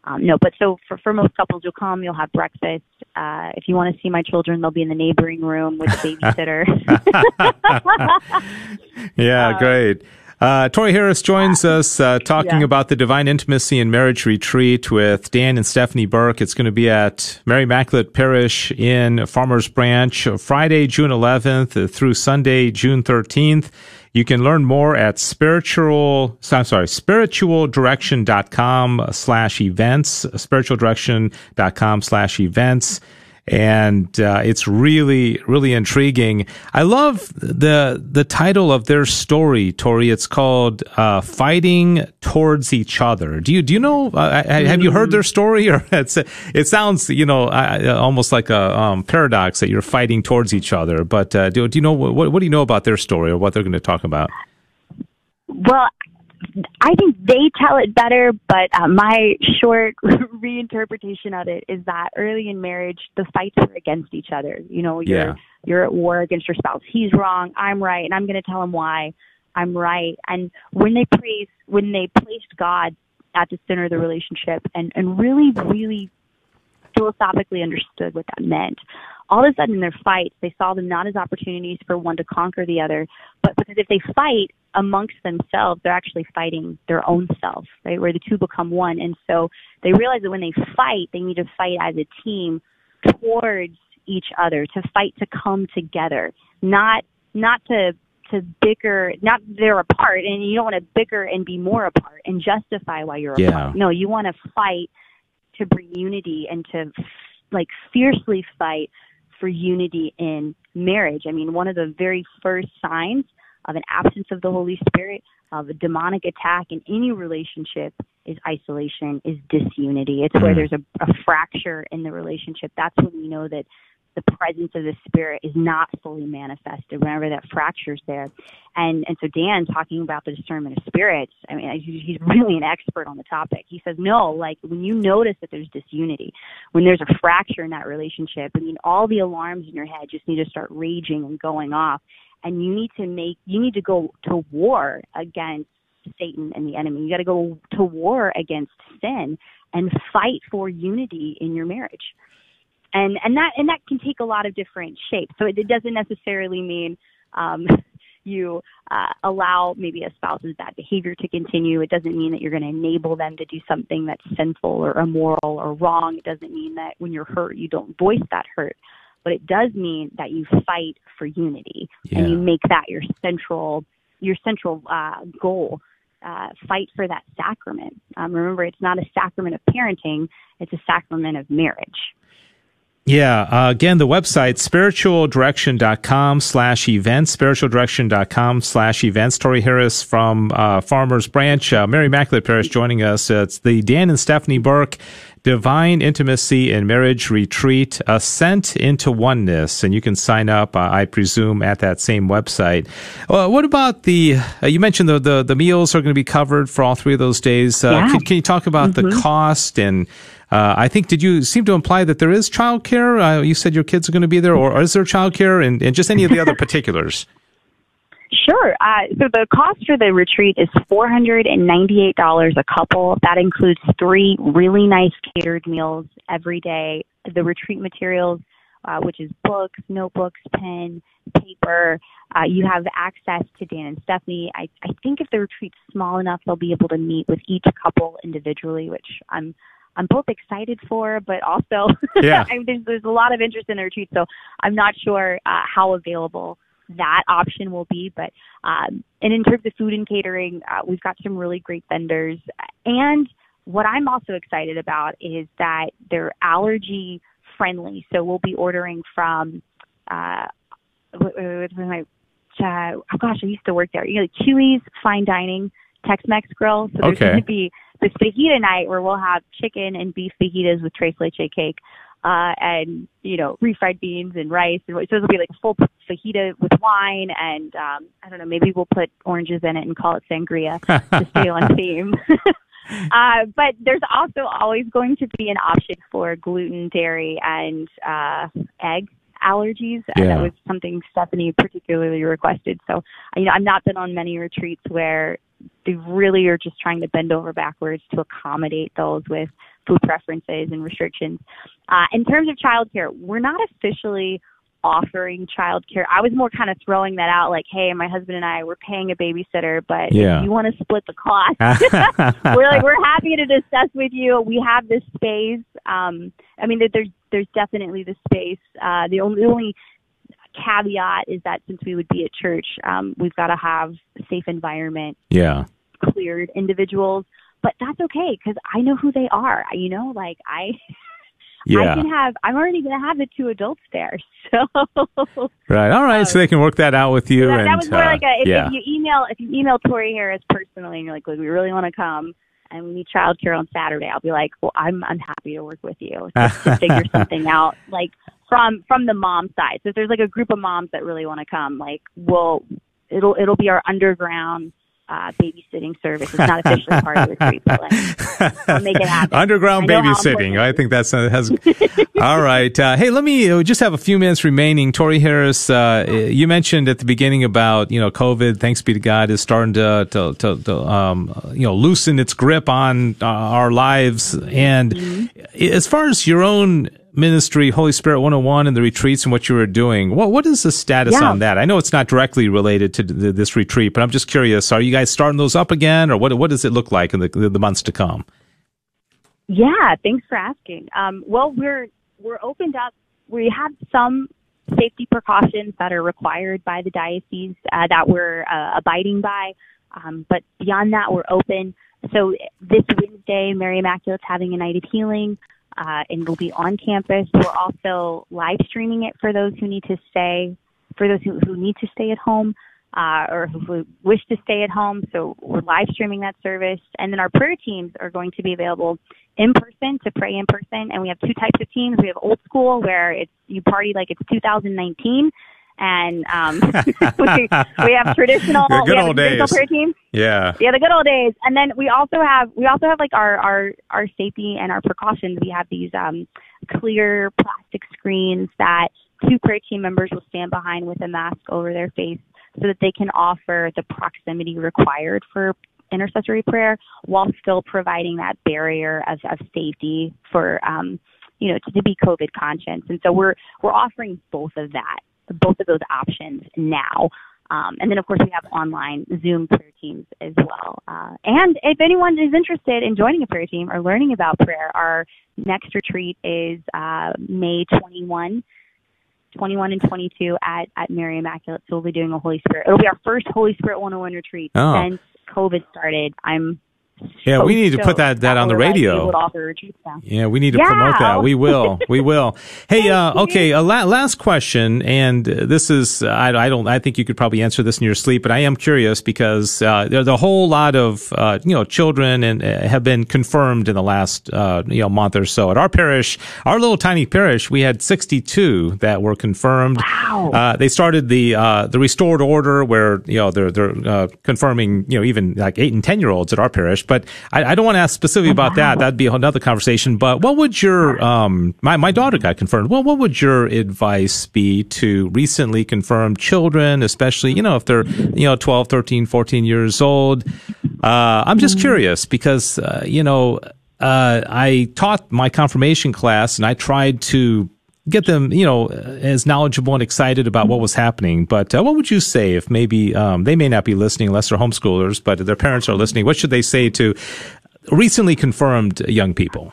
Um, no, but so for, for most couples, you'll come, you'll have breakfast. Uh, if you want to see my children, they'll be in the neighboring room with the babysitter. yeah, Um, great. Uh, Tori Harris joins us uh, talking Yeah. about the Divine Intimacy and Marriage Retreat with Dan and Stephanie Burke. It's going to be at Mary Immaculate Parish in Farmers Branch, Friday, June 11th through Sunday, June 13th. You can learn more at spiritual, I'm sorry, spiritualdirection.com slash events, spiritualdirection.com slash events and uh, it's really really intriguing. I love the the title of their story, Tori. It's called uh, "Fighting Towards Each Other." Do you do you know? Uh, have you heard their story? Or it's it sounds you know almost like a um, paradox that you're fighting towards each other. But uh, do do you know what what do you know about their story or what they're going to talk about? Well, I think they tell it better, but uh, my short reinterpretation of it is that early in marriage, the fights are against each other. You know, you're Yeah. you're at war against your spouse. He's wrong, I'm right, and I'm going to tell him why I'm right. And when they praise, when they placed God at the center of the relationship, and and really, really philosophically understood what that meant. All of a sudden, in their fights, they saw them not as opportunities for one to conquer the other, but because if they fight amongst themselves, they're actually fighting their own self, right? Where the two become one. And so they realize that when they fight, they need to fight as a team towards each other, to fight to come together, not not to to bicker, not they're apart, and you don't want to bicker and be more apart and justify why you're Yeah. apart. No, you want to fight to bring unity and to like fiercely fight for unity in marriage. I mean, one of the very first signs of an absence of the Holy Spirit, of a demonic attack in any relationship is isolation, is disunity. It's where Mhm. there's a, a fracture in the relationship. That's when we know that the presence of the Spirit is not fully manifested whenever that fracture's there. And and so Dan talking about the discernment of spirits, I mean, he- he's really an expert on the topic. He says, no, like when you notice that there's disunity, when there's a fracture in that relationship, I mean, all the alarms in your head just need to start raging and going off. And you need to make, you need to go to war against Satan and the enemy. You got to go to war against sin and fight for unity in your marriage. And and that and that can take a lot of different shapes. So it, it doesn't necessarily mean um, you uh, allow maybe a spouse's bad behavior to continue. It doesn't mean that you're going to enable them to do something that's sinful or immoral or wrong. It doesn't mean that when you're hurt, you don't voice that hurt. But it does mean that you fight for unity and you make that your central your central uh, goal. Uh, fight for that sacrament. Um, remember, it's not a sacrament of parenting; it's a sacrament of marriage. Yeah. Uh, again, the website, spiritualdirection.com slash events, spiritualdirection.com slash events. Tori Harris from uh, Farmers Branch, uh, Mary Immaculate Parish joining us. Uh, it's the Dan and Stephanie Burke Divine Intimacy and Marriage Retreat, Ascent into Oneness. And you can sign up, uh, I presume, at that same website. Uh, what about the, uh, you mentioned the, the, the meals are going to be covered for all three of those days. Uh, Yeah. can, can you talk about the cost and uh, I think did you seem to imply that there is childcare? Uh, you said your kids are going to be there, or, or is there childcare, and, and just any of the other particulars? Sure. Uh, so the cost for the retreat is four hundred and ninety-eight dollars a couple. That includes three really nice catered meals every day. The retreat materials, uh, which is books, notebooks, pen, paper. Uh, you have access to Dan and Stephanie. I, I think if the retreat's small enough, they'll be able to meet with each couple individually, which I'm I'm both excited for, but also Yeah. I mean, there's there's a lot of interest in the retreat, so I'm not sure uh, how available that option will be. But um, and in terms of food and catering, uh, we've got some really great vendors. And what I'm also excited about is that they're allergy friendly. So we'll be ordering from. Uh, was my, uh, oh gosh, I used to work there. You know, Chuy's Fine Dining Tex-Mex Grill. So there's Okay. going to be this fajita night where we'll have chicken and beef fajitas with tres leche cake uh, and you know refried beans and rice. And so it'll be like a full fajita with wine, and um, I don't know, maybe we'll put oranges in it and call it sangria to stay on theme. uh, but there's also always going to be an option for gluten, dairy, and uh, egg allergies. And Yeah. that was something Stephanie particularly requested. So you know, I've not been on many retreats where they really are just trying to bend over backwards to accommodate those with food preferences and restrictions. Uh, in terms of childcare, we're not officially offering childcare. I was more kind of throwing that out, like, hey, my husband and I we're paying a babysitter, but Yeah. if you want to split the cost, we're like we're happy to discuss with you. We have this space. Um, I mean, there- there's there's definitely the space. Uh, the only the only caveat is that since we would be at church, um, we've got to have a safe environment, Yeah. cleared individuals. But that's okay because I know who they are. You know, like I, Yeah. I can have. I'm already going to have the two adults there, so Right. All right. So they can work that out with you. that, and, that was more uh, like a if, yeah. if you email if you email Tori Harris personally and you're like, look, we really want to come and we need childcare on Saturday, I'll be like, well, I'm I'm happy to work with you to, to figure something out, like from from the mom side. So if there's like a group of moms that really want to come, like, we'll it'll it'll be our underground. Uh, babysitting service. It's not officially part of the retreat, but like, we'll make it happen. Underground I babysitting. I think that's uh, has. All right. Uh, hey, let me uh, just have a few minutes remaining. Tori Harris, uh, you mentioned at the beginning about you know COVID. Thanks be to God is starting to to, to, to um, you know loosen its grip on uh, our lives. And Mm-hmm. as far as your own ministry, Holy Spirit 101, and the retreats and what you were doing, what what is the status Yeah. on that? I know it's not directly related to th- this retreat, but I'm just curious. Are you guys starting those up again, or what what does it look like in the the months to come? Yeah, thanks for asking. Um, well, we're we're opened up. We have some safety precautions that are required by the diocese uh, that we're uh, abiding by, um, but beyond that, we're open. So this Wednesday, Mary Immaculate's having a night of healing, uh, and it'll be on campus. We're also live streaming it for those who need to stay, for those who, who need to stay at home. Uh, or who wish to stay at home. So we're live streaming that service. And then our prayer teams are going to be available in person to pray in person. And we have two types of teams. We have old school where it's you party like it's 2019, and um, we, we have traditional. The good we have old traditional days. prayer team. Yeah. Yeah, the good old days. And then we also have we also have like our our our safety and our precautions. We have these um clear plastic screens that two prayer team members will stand behind with a mask over their face so that they can offer the proximity required for intercessory prayer while still providing that barrier of, of safety for um you know to, to be covid conscious and so we're we're offering both of that both of those options now um, and then, of course, we have online Zoom prayer teams as well. Uh, and if anyone is interested in joining a prayer team or learning about prayer, our next retreat is uh, May 21, 21 and 22 at, at Mary Immaculate. So we'll be doing a Holy Spirit. It'll be our first Holy Spirit 101 retreat Oh. since COVID started. I'm Yeah, we need to put that, that on the radio. able to offer retreats now. Yeah, we need to Yeah. promote that. We will. We will. Hey, uh, okay. A la- last question, and uh, this is I, I don't. I think you could probably answer this in your sleep, but I am curious because uh, there's a whole lot of uh, you know children and uh, have been confirmed in the last uh, you know month or so at our parish, our little tiny parish. We had 62 that were confirmed. Wow. Uh, they started the uh, the restored order where you know they're they're uh, confirming you know even like eight and ten year olds at our parish. But I, I don't want to ask specifically about that. That'd be another conversation. But what would your um my my daughter got confirmed? Well, what would your advice be to recently confirmed children, especially you know if they're you know 12, 13, 14 years old? Uh, I'm just curious because uh, you know uh, I taught my confirmation class and I tried to get them, you know, as knowledgeable and excited about what was happening. But uh, what would you say if maybe um, they may not be listening unless they're homeschoolers, but their parents are listening? What should they say to recently confirmed young people?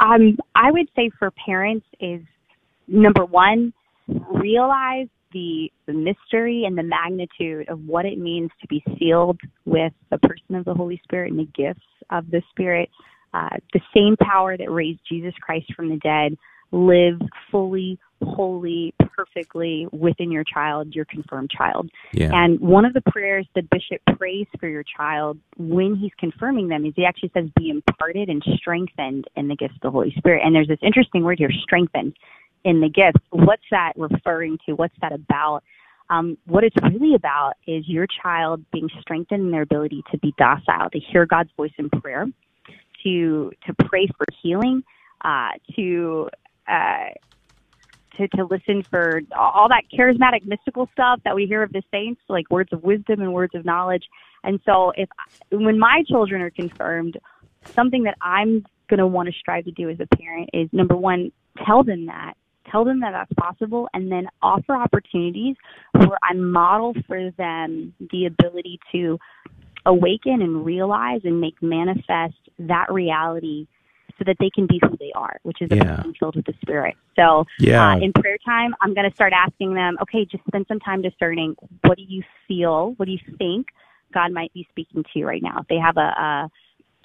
Um, I would say for parents is number one, realize the, the mystery and the magnitude of what it means to be sealed with the person of the Holy Spirit and the gifts of the Spirit. Uh, the same power that raised Jesus Christ from the dead live fully, wholly, perfectly within your child, your confirmed child. Yeah. And one of the prayers the bishop prays for your child when he's confirming them is he actually says, be imparted and strengthened in the gifts of the Holy Spirit. And there's this interesting word here, strengthened in the gifts. What's that referring to? What's that about? Um, what it's really about is your child being strengthened in their ability to be docile, to hear God's voice in prayer, to to pray for healing, uh, to uh, to, to listen for all that charismatic mystical stuff that we hear of the saints, like words of wisdom and words of knowledge. And so, if when my children are confirmed, something that I'm going to want to strive to do as a parent is number one, tell them that. Tell them that that's possible and then offer opportunities where I model for them the ability to awaken and realize and make manifest that reality so that they can be who they are, which is a Yeah. person filled with the Spirit. So Yeah. uh, in prayer time, I'm going to start asking them, okay, just spend some time discerning what do you feel, what do you think God might be speaking to you right now. If they have a, a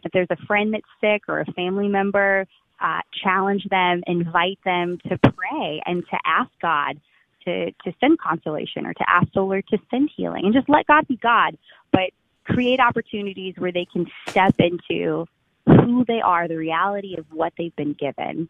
if there's a friend that's sick or a family member, uh, challenge them, invite them to pray and to ask God to to send consolation or to ask the Lord to send healing, and just let God be God, but create opportunities where they can step into who they are, the reality of what they've been given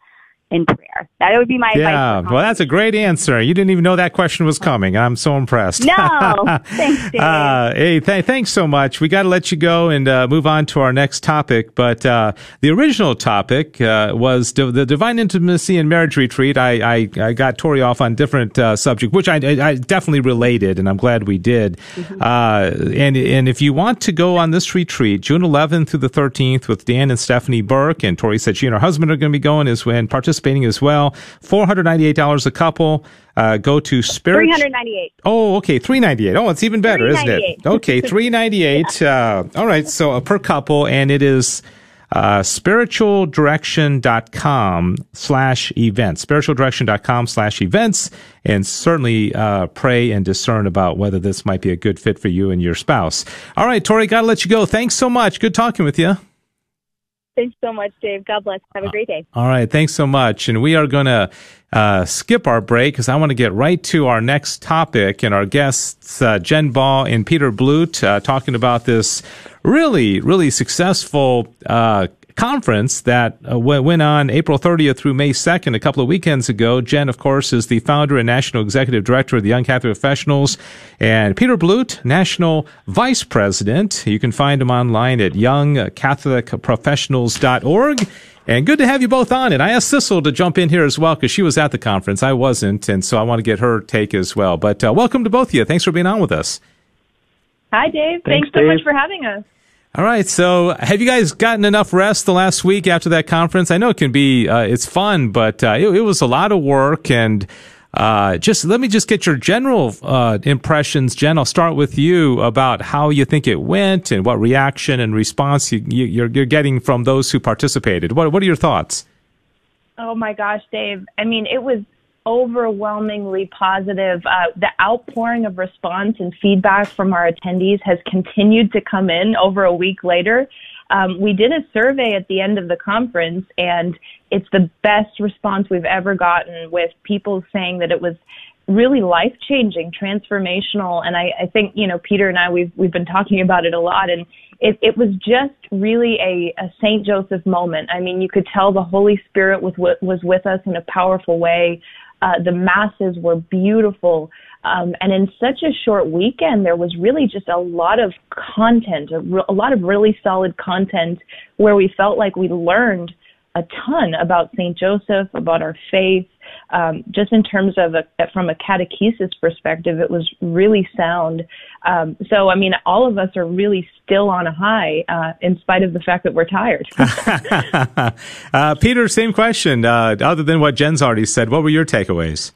in prayer. That would be my Yeah, advice. for well, that's a great answer. You didn't even know that question was coming. I'm so impressed. No, thanks. Uh, hey, th- thanks so much. We got to let you go and uh, move on to our next topic. But uh, the original topic uh, was di- the Divine Intimacy and Marriage Retreat. I, I, I got Tori off on different uh, subject, which I, I, definitely related, and I'm glad we did. Uh, and and if you want to go on this retreat, June 11th through the 13th with Dan and Stephanie Burke, and Tori said she and her husband are going to be going is when and participating as well. $498 a couple. Uh, go to Spirit. 398. Oh, okay, three ninety eight. Oh, it's even better, isn't it? Okay, three ninety eight. Uh, all right, so per couple, and it is uh, spiritualdirection.com slash events. Spiritualdirection.com slash events, and certainly uh, pray and discern about whether this might be a good fit for you and your spouse. All right, Tori, got to let you go. Thanks so much. Good talking with you. Thanks so much, Dave. God bless. Have a great day. All right, thanks so much. And we are going to uh, skip our break because I want to get right to our next topic and our guests, uh, Jen Baugh and Peter Blute, uh, talking about this really, really successful uh, conference that uh, went on April 30th through May 2nd, a couple of weekends ago. Jen, of course, is the founder and national executive director of the Young Catholic Professionals, and Peter Blute, national vice president. You can find him online at youngcatholicprofessionals.org. And good to have you both on. And I asked Sissel to jump in here as well because she was at the conference. I wasn't, and so I want to get her take as well. But uh, welcome to both of you. Thanks for being on with us. Hi, Dave. Thanks, Thanks, so much for having us. All right. So, have you guys gotten enough rest the last week after that conference? I know it can be, uh, it's fun, but uh, it, it was a lot of work. And uh, just let me just get your general uh, impressions, Jen. I'll start with you about how you think it went and what reaction and response you, you, you're, you're getting from those who participated. What What are your thoughts? Oh my gosh, Dave. I mean, it was overwhelmingly positive. Uh, the outpouring of response and feedback from our attendees has continued to come in over a week later. Um, we did a survey at the end of the conference, and it's the best response we've ever gotten with people saying that it was really life changing, transformational. And I, I think, you know, Peter and I, we've, we've been talking about it a lot and it, it was just really a, a St. Joseph moment. I mean, you could tell the Holy Spirit was, was with us in a powerful way. Uh, the masses were beautiful. Um, and in such a short weekend, there was really just a lot of content, a, re- a lot of really solid content where we felt like we learned a ton about St. Joseph, about our faith. Um, just in terms of a, from a catechesis perspective, it was really sound. Um, so, I mean, all of us are really still on a high, uh, in spite of the fact that we're tired. uh, Peter, same question. Uh, other than what Jen's already said, what were your takeaways?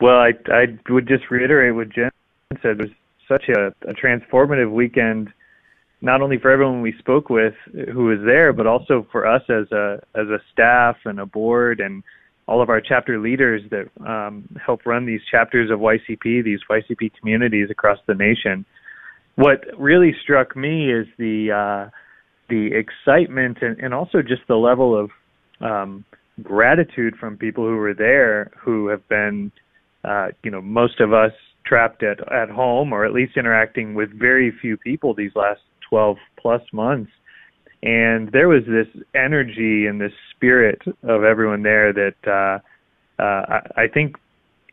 Well, I I would just reiterate what Jen said. It was such a, a transformative weekend, not only for everyone we spoke with who was there, but also for us as a as a staff and a board and all of our chapter leaders that um, help run these chapters of YCP, these YCP communities across the nation. What really struck me is the uh, the excitement and, and also just the level of um, gratitude from people who were there who have been uh, you know, most of us trapped at at home or at least interacting with very few people these last 12 plus months. And there was this energy and this spirit of everyone there that uh, uh, I, think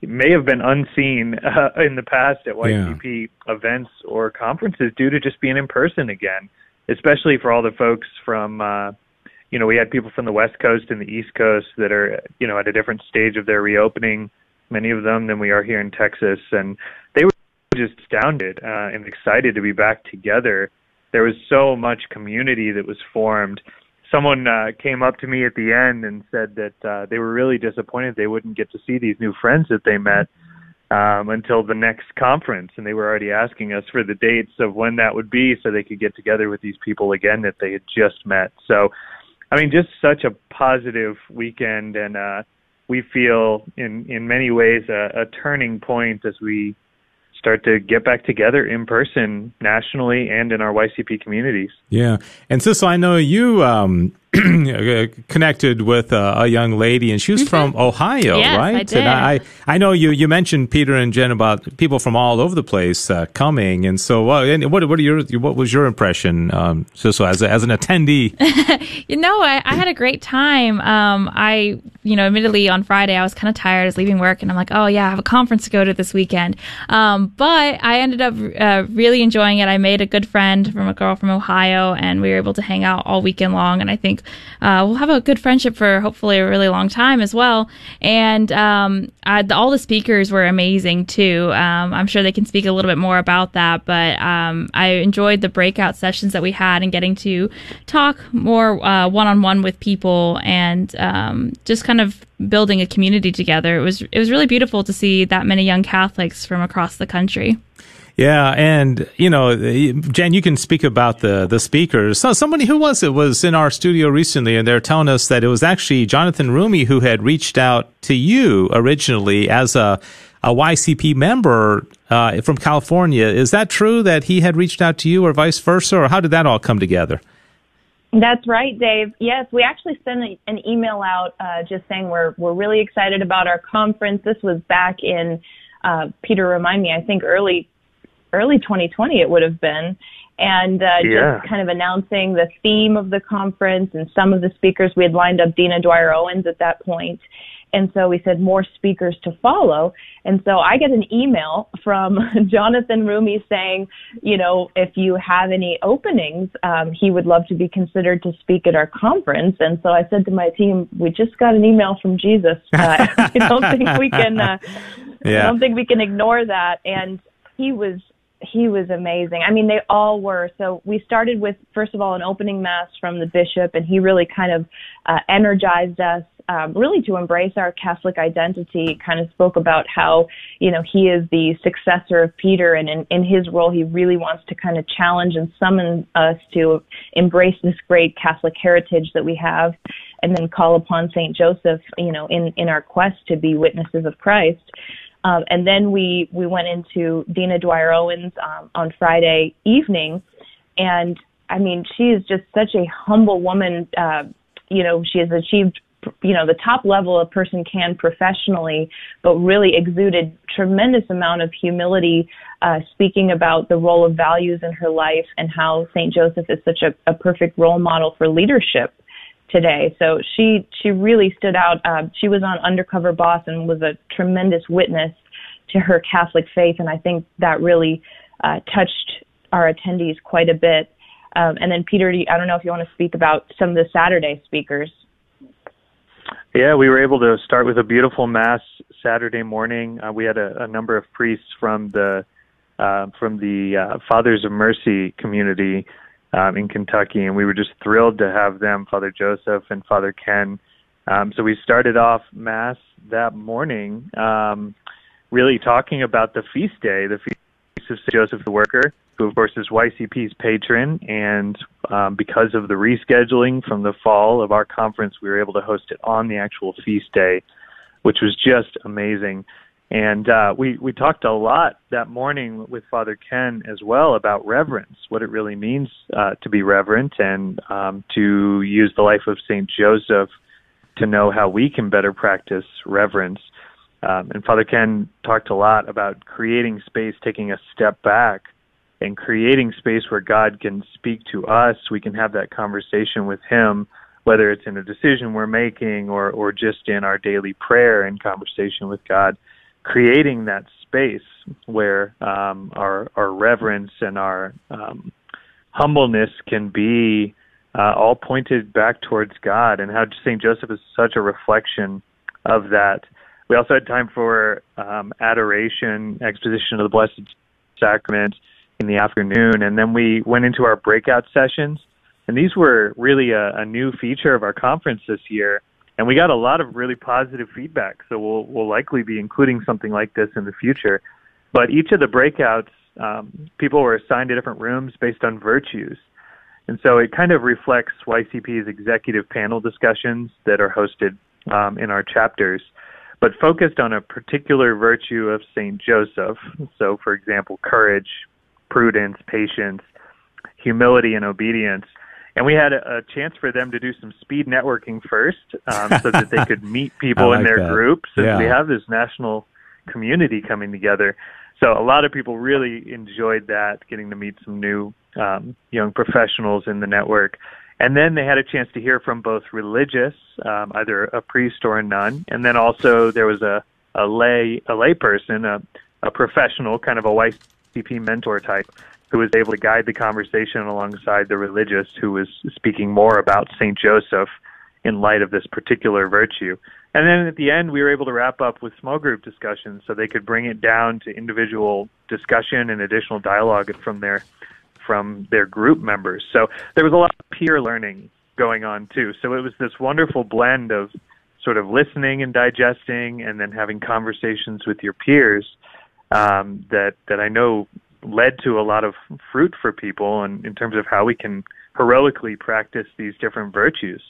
may have been unseen uh, in the past at YCP events or conferences due to just being in person again, especially for all the folks from. Uh, you know, we had people from the West Coast and the East Coast that are, you know, at a different stage of their reopening many of them than we are here in Texas, and they were just astounded uh, and excited to be back together there was so much community that was formed. Someone uh, came up to me at the end and said that uh, they were really disappointed they wouldn't get to see these new friends that they met um, until the next conference, and they were already asking us for the dates of when that would be, so they could get together with these people again that they had just met. So, I mean, just such a positive weekend, and uh, we feel in in many ways a, a turning point as we start to get back together in person nationally and in our YCP communities. Yeah. And Sissel, I know you um, connected with a, a, young lady, and she was mm-hmm. from Ohio, yes, right? I did. And I, I know you, you mentioned Peter and Jen about people from all over the place uh, coming, and so uh, and what what are your what was your impression, um, Sissel, as a, as an attendee? you know, I, I, had a great time. Um, I you know, admittedly on Friday I was kind of tired. I was leaving work, and I'm like, oh yeah, I have a conference to go to this weekend. Um, but I ended up uh, really enjoying it. I made a good friend from a girl from Ohio, and we were able to hang out all weekend long, and I think uh, we'll have a good friendship for hopefully a really long time as well. And um, I, the, all the speakers were amazing too. Um, I'm sure they can speak a little bit more about that, but um, I enjoyed the breakout sessions that we had and getting to talk more one on one with people and um, just kind of building a community together. It was it was really beautiful to see that many young Catholics from across the country. Yeah, and you know, Jen, you can speak about the the speakers. So somebody who was it was in our studio recently, and they're telling us that it was actually Jonathan Roumie who had reached out to you originally as a a YCP member uh, from California. Is that true that he had reached out to you, or vice versa, or how did that all come together? That's right, Dave. Yes, we actually sent an email out uh, just saying we're we're really excited about our conference. This was back in uh, Peter, remind me, I think early early 2020 it would have been, and uh, yeah. just kind of announcing the theme of the conference and some of the speakers. We had lined up Dina Dwyer Owens at that point, and so we said more speakers to follow. And so I get an email from Jonathan Roumie saying, you know, if you have any openings, um, he would love to be considered to speak at our conference. And so I said to my team, we just got an email from Jesus. Uh, I don't think we can. Uh, yeah. I don't think we can ignore that. And he was he was amazing. I mean, they all were. So we started with, first of all, an opening mass from the bishop, and he really kind of uh, energized us um, really to embrace our Catholic identity. Kind of spoke about how, you know, he is the successor of Peter, and in, in his role, he really wants to kind of challenge and summon us to embrace this great Catholic heritage that we have, and then call upon Saint Joseph, you know, in in our quest to be witnesses of Christ. Um, and then we we went into Dina Dwyer Owens um, on Friday evening, and I mean she is just such a humble woman. Uh, you know she has achieved you know the top level a person can professionally, but really exuded tremendous amount of humility, uh, speaking about the role of values in her life and how Saint Joseph is such a, a perfect role model for leadership today. So she she really stood out. Uh, she was on Undercover Boss and was a tremendous witness to her Catholic faith, and I think that really uh, touched our attendees quite a bit. Um, and then Peter, I don't know if you want to speak about some of the Saturday speakers. Yeah, we were able to start with a beautiful mass Saturday morning. Uh, we had a, a, number of priests from the uh, from the uh, Fathers of Mercy community um, in Kentucky, and we were just thrilled to have them, Father Joseph and Father Ken. Um, so we started off Mass that morning, um, really talking about the feast day, the feast of St. Joseph the Worker, who of course is YCP's patron, and um, because of the rescheduling from the fall of our conference, we were able to host it on the actual feast day, which was just amazing. And uh, we we talked a lot that morning with Father Ken as well about reverence, what it really means uh, to be reverent, and um, to use the life of Saint Joseph to know how we can better practice reverence. Um, and Father Ken talked a lot about creating space, taking a step back, and creating space where God can speak to us. We can have that conversation with Him, whether it's in a decision we're making or or just in our daily prayer and conversation with God creating that space where um, our our reverence and our um, humbleness can be uh, all pointed back towards God, and how Saint Joseph is such a reflection of that. We also had time for um, adoration, exposition of the Blessed Sacrament, in the afternoon. And then we went into our breakout sessions. And these were really a, a new feature of our conference this year. And we got a lot of really positive feedback. So we'll, we'll likely be including something like this in the future. But each of the breakouts, um, people were assigned to different rooms based on virtues. And so it kind of reflects YCP's executive panel discussions that are hosted um, in our chapters, but focused on a particular virtue of St. Joseph. So, for example, courage, prudence, patience, humility, and obedience. And we had a, a chance for them to do some speed networking first um, so that they could meet people like in their that. groups. And Yeah. we have this national community coming together. So a lot of people really enjoyed that, getting to meet some new um, young professionals in the network. And then they had a chance to hear from both religious, um, either a priest or a nun, and then also there was a, a lay a lay person, a, a professional, kind of a YCP mentor type, who was able to guide the conversation alongside the religious, who was speaking more about Saint Joseph in light of this particular virtue. And then at the end, we were able to wrap up with small group discussions so they could bring it down to individual discussion and additional dialogue from their from their group members. So there was a lot of peer learning going on too. So it was this wonderful blend of sort of listening and digesting, and then having conversations with your peers um, that that I know led to a lot of fruit for people, and in terms of how we can heroically practice these different virtues.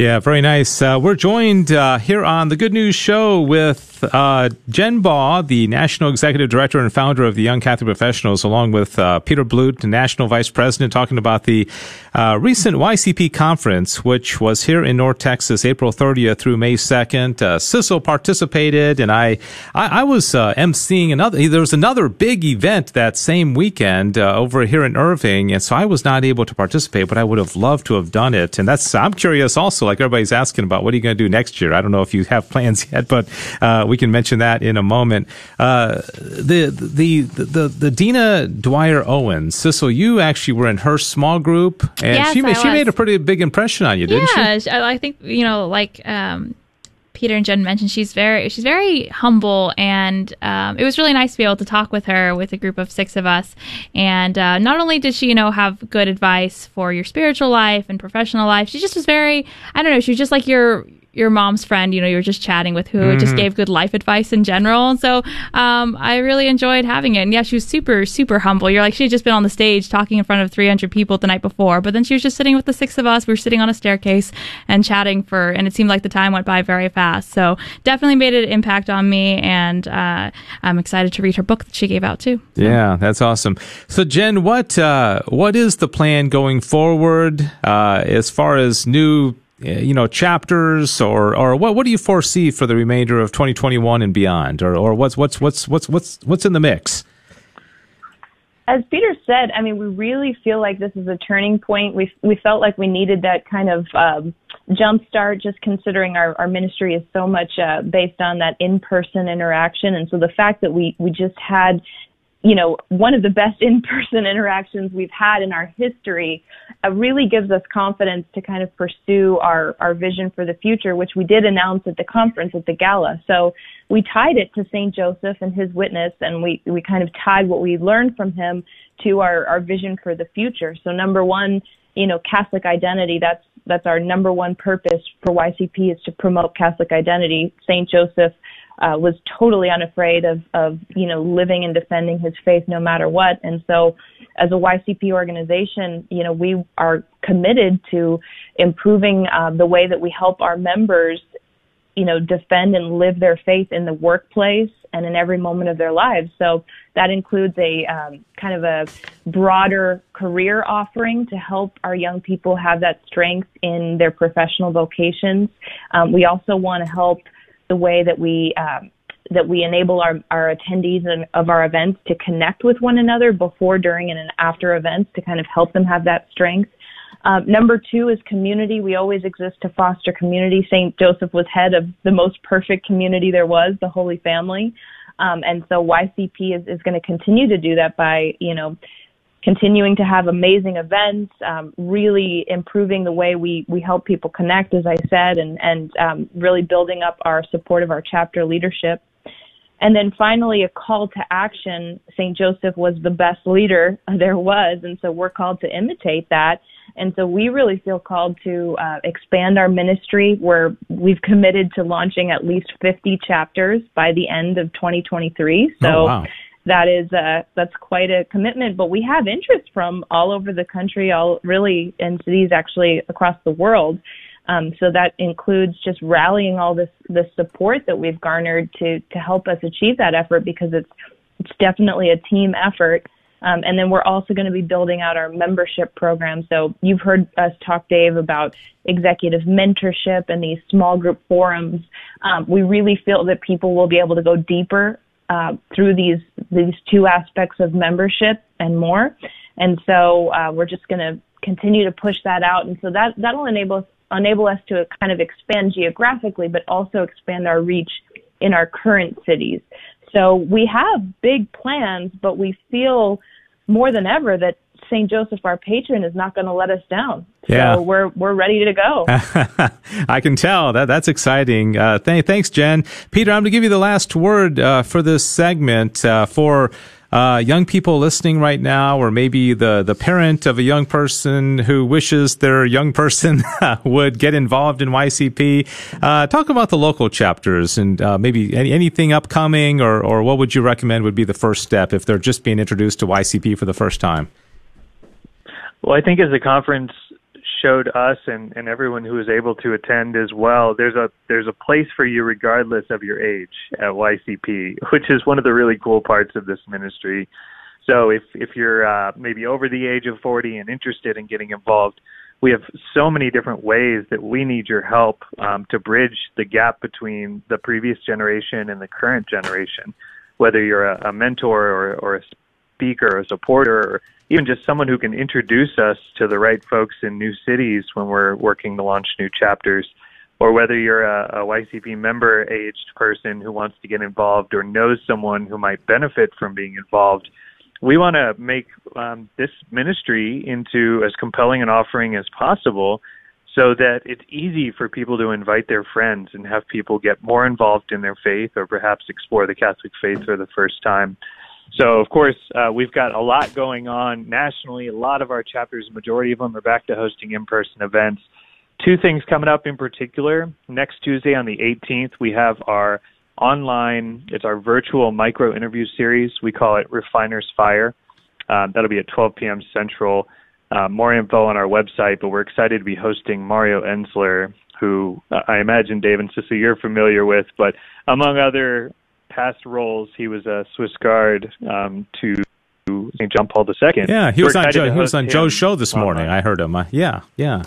Yeah, very nice. Uh, we're joined uh, here on the Good News Show with uh, Jen Baugh, the National Executive Director and founder of the Young Catholic Professionals, along with uh, Peter Blute, the National Vice President, talking about the uh, recent YCP conference, which was here in North Texas, April 30th through May 2nd. Uh, Sissel participated, and I, I, I was uh, emceeing another. There was another big event that same weekend over here in Irving, and so I was not able to participate, but I would have loved to have done it. And that's I'm curious also like everybody's asking about what are you going to do next year? I don't know if you have plans yet, but uh, we can mention that in a moment. Uh, the, the the the Dina Dwyer Owens, Sissel, you actually were in her small group, and Yes, she made, she made a pretty big impression on you, didn't she? yeah, she- I I think you know, like um, Peter and Jen mentioned, she's very she's very humble, and um, it was really nice to be able to talk with her with a group of six of us. And uh, not only did she, you know, have good advice for your spiritual life and professional life, she just was very I don't know, she was just like your your mom's friend, you know, you were just chatting with who just gave good life advice in general. And so um, I really enjoyed having it. And yeah, she was super, super humble. You're like, she had just been on the stage talking in front of 300 people the night before, but then she was just sitting with the six of us. We were sitting on a staircase and chatting for, and it seemed like the time went by very fast. So definitely made an impact on me. And uh, I'm excited to read her book that she gave out too. Yeah, that's awesome. So, Jen, what uh, what is the plan going forward uh, as far as new, you know, chapters, or or what what do you foresee for the remainder of 2021 and beyond, or or what's what's what's what's what's what's in the mix? as Peter said, I mean, we really feel like this is a turning point. We we felt like we needed that kind of um, jump start, just considering our, our ministry is so much uh, based on that in person interaction, and so the fact that we we just had, you know, one of the best in person interactions we've had in our history, uh, really gives us confidence to kind of pursue our our vision for the future, which we did announce at the conference at the gala. So we tied it to St. Joseph and his witness, and we, we kind of tied what we learned from him to our, our vision for the future. So number one, you know, Catholic identity, that's, that's our number one purpose for YCP is to promote Catholic identity. St. Joseph uh, was totally unafraid of, of, you know, living and defending his faith no matter what. And so as a YCP organization, you know, we are committed to improving uh, the way that we help our members you know, defend and live their faith in the workplace and in every moment of their lives. So that includes a um, kind of a broader career offering to help our young people have that strength in their professional vocations. Um, we also want to help the way that we um, that we enable our, our attendees and, of our events to connect with one another before, during, and after events to kind of help them have that strength. Um, number two is community. We always exist to foster community. St. Joseph was head of the most perfect community there was, the Holy Family. Um, and so YCP is, is going to continue to do that by, you know, continuing to have amazing events, um, really improving the way we, we help people connect, as I said, and, and um, really building up our support of our chapter leadership. And then finally, a call to action. St. Joseph was the best leader there was, and so we're called to imitate that. And so we really feel called to uh, expand our ministry where we've committed to launching at least 50 chapters by the end of 2023. So Oh, wow. That is uh, that's quite a commitment. But we have interest from all over the country, all really in cities actually across the world. Um, so that includes just rallying all this this support that we've garnered to to help us achieve that effort because it's it's definitely a team effort. Um, and then we're also going to be building out our membership program. So you've heard us talk, Dave, about executive mentorship and these small group forums. Um, we really feel that people will be able to go deeper uh, through these these two aspects of membership and more. And so uh, we're just going to continue to push that out. And so that that'll enable enable us to kind of expand geographically, but also expand our reach in our current cities. So we have big plans, but we feel more than ever that St. Joseph, our patron, is not going to let us down. Yeah. So we're we're ready to go. I can tell that that's exciting. Uh, th- thanks, Jen. Peter, I'm going to give you the last word uh, for this segment uh, for. Uh, young people listening right now, or maybe the, the parent of a young person who wishes their young person would get involved in YCP. Uh, talk about the local chapters and uh, maybe any, anything upcoming, or, or what would you recommend would be the first step if they're just being introduced to YCP for the first time? Well, I think as the conference showed us and, and everyone who was able to attend as well, there's a there's a place for you regardless of your age at YCP, which is one of the really cool parts of this ministry. So if if you're uh, maybe over the age of 40 and interested in getting involved, we have so many different ways that we need your help um, to bridge the gap between the previous generation and the current generation. Whether you're a, a mentor or, or a speaker, or a supporter, or even just someone who can introduce us to the right folks in new cities when we're working to launch new chapters, or whether you're a, a YCP member aged person who wants to get involved or knows someone who might benefit from being involved. We want to make um, this ministry into as compelling an offering as possible so that it's easy for people to invite their friends and have people get more involved in their faith or perhaps explore the Catholic faith for the first time. So, of course, uh, we've got a lot going on nationally. A lot of our chapters, majority of them, are back to hosting in person events. Two things coming up in particular. Next Tuesday on the 18th, we have our online, it's our virtual micro interview series. We call it Refiner's Fire. Um, that'll be at 12 p.m. Central. Uh, more info on our website, but we're excited to be hosting Mario Enzler, who uh, I imagine Dave and Sissy you're familiar with, but among other past roles, he was a Swiss Guard um, to St. John Paul II. Yeah, he We're was on Joe, he was on Joe's show this morning. I heard him. Uh, yeah, yeah.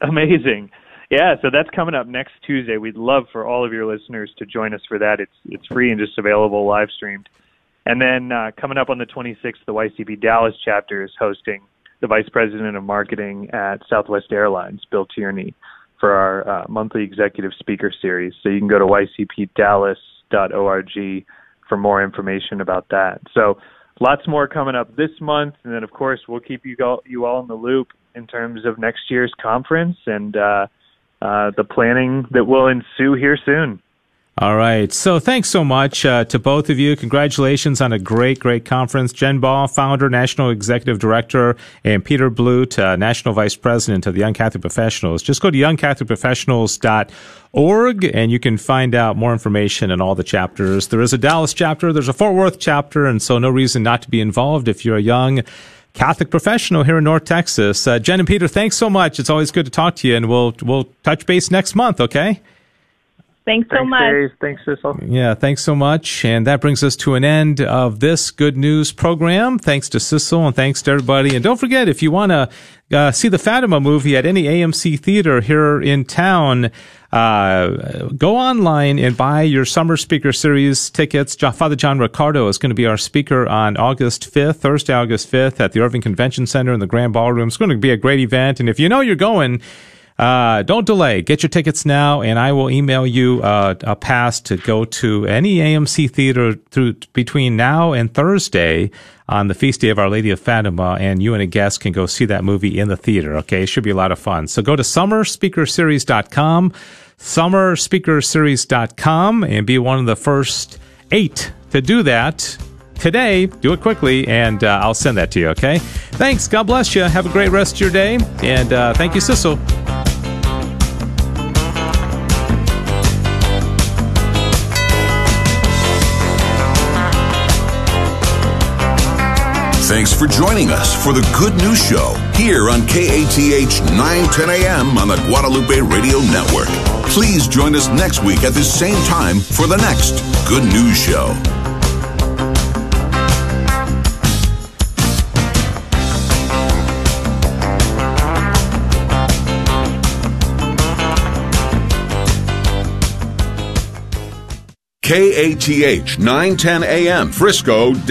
Amazing. Yeah, so that's coming up next Tuesday. We'd love for all of your listeners to join us for that. It's it's free and just available live streamed. And then uh, coming up on the 26th, the YCP Dallas chapter is hosting the Vice President of Marketing at Southwest Airlines, Bill Tierney, for our uh, monthly executive speaker series. So you can go to ycpdallas.org for more information about that. So lots more coming up this month, and then of course we'll keep you all, you all in the loop in terms of next year's conference and uh, uh, the planning that will ensue here soon. All right. So thanks so much uh, to both of you. Congratulations on a great, great conference. Jen Baugh, founder, national executive director, and Peter Blute, uh, national vice president of the Young Catholic Professionals. Just go to youngcatholicprofessionals.org and you can find out more information on all the chapters. There is a Dallas chapter, there's a Fort Worth chapter, and so no reason not to be involved if you're a young Catholic professional here in North Texas. Uh, Jen and Peter, thanks so much. It's always good to talk to you, and we'll we'll touch base next month. Okay. Thanks so Thanks, much. Dave. Thanks, Sissel. Yeah, thanks so much. And that brings us to an end of this good news program. Thanks to Sissel and thanks to everybody. And don't forget, if you want to uh, see the Fatima movie at any AMC theater here in town, uh, go online and buy your summer speaker series tickets. Father John Riccardo is going to be our speaker on August 5th, Thursday, August 5th at the Irving Convention Center in the Grand Ballroom. It's going to be a great event. And if you know you're going, uh, don't delay. Get your tickets now, and I will email you uh, a pass to go to any AMC theater through between now and Thursday on the feast day of Our Lady of Fatima, and you and a guest can go see that movie in the theater. Okay, it should be a lot of fun. So go to summerspeakerseries.com, summerspeakerseries.com, and be one of the first 8 to do that today. Do it quickly, and uh, I'll send that to you, okay? Thanks. God bless you. Have a great rest of your day. And uh, thank you, Sissel. Thanks for joining us for the Good News Show here on KATH 910 AM on the Guadalupe Radio Network. Please join us next week at the same time for the next Good News Show. KATH 910 AM Frisco.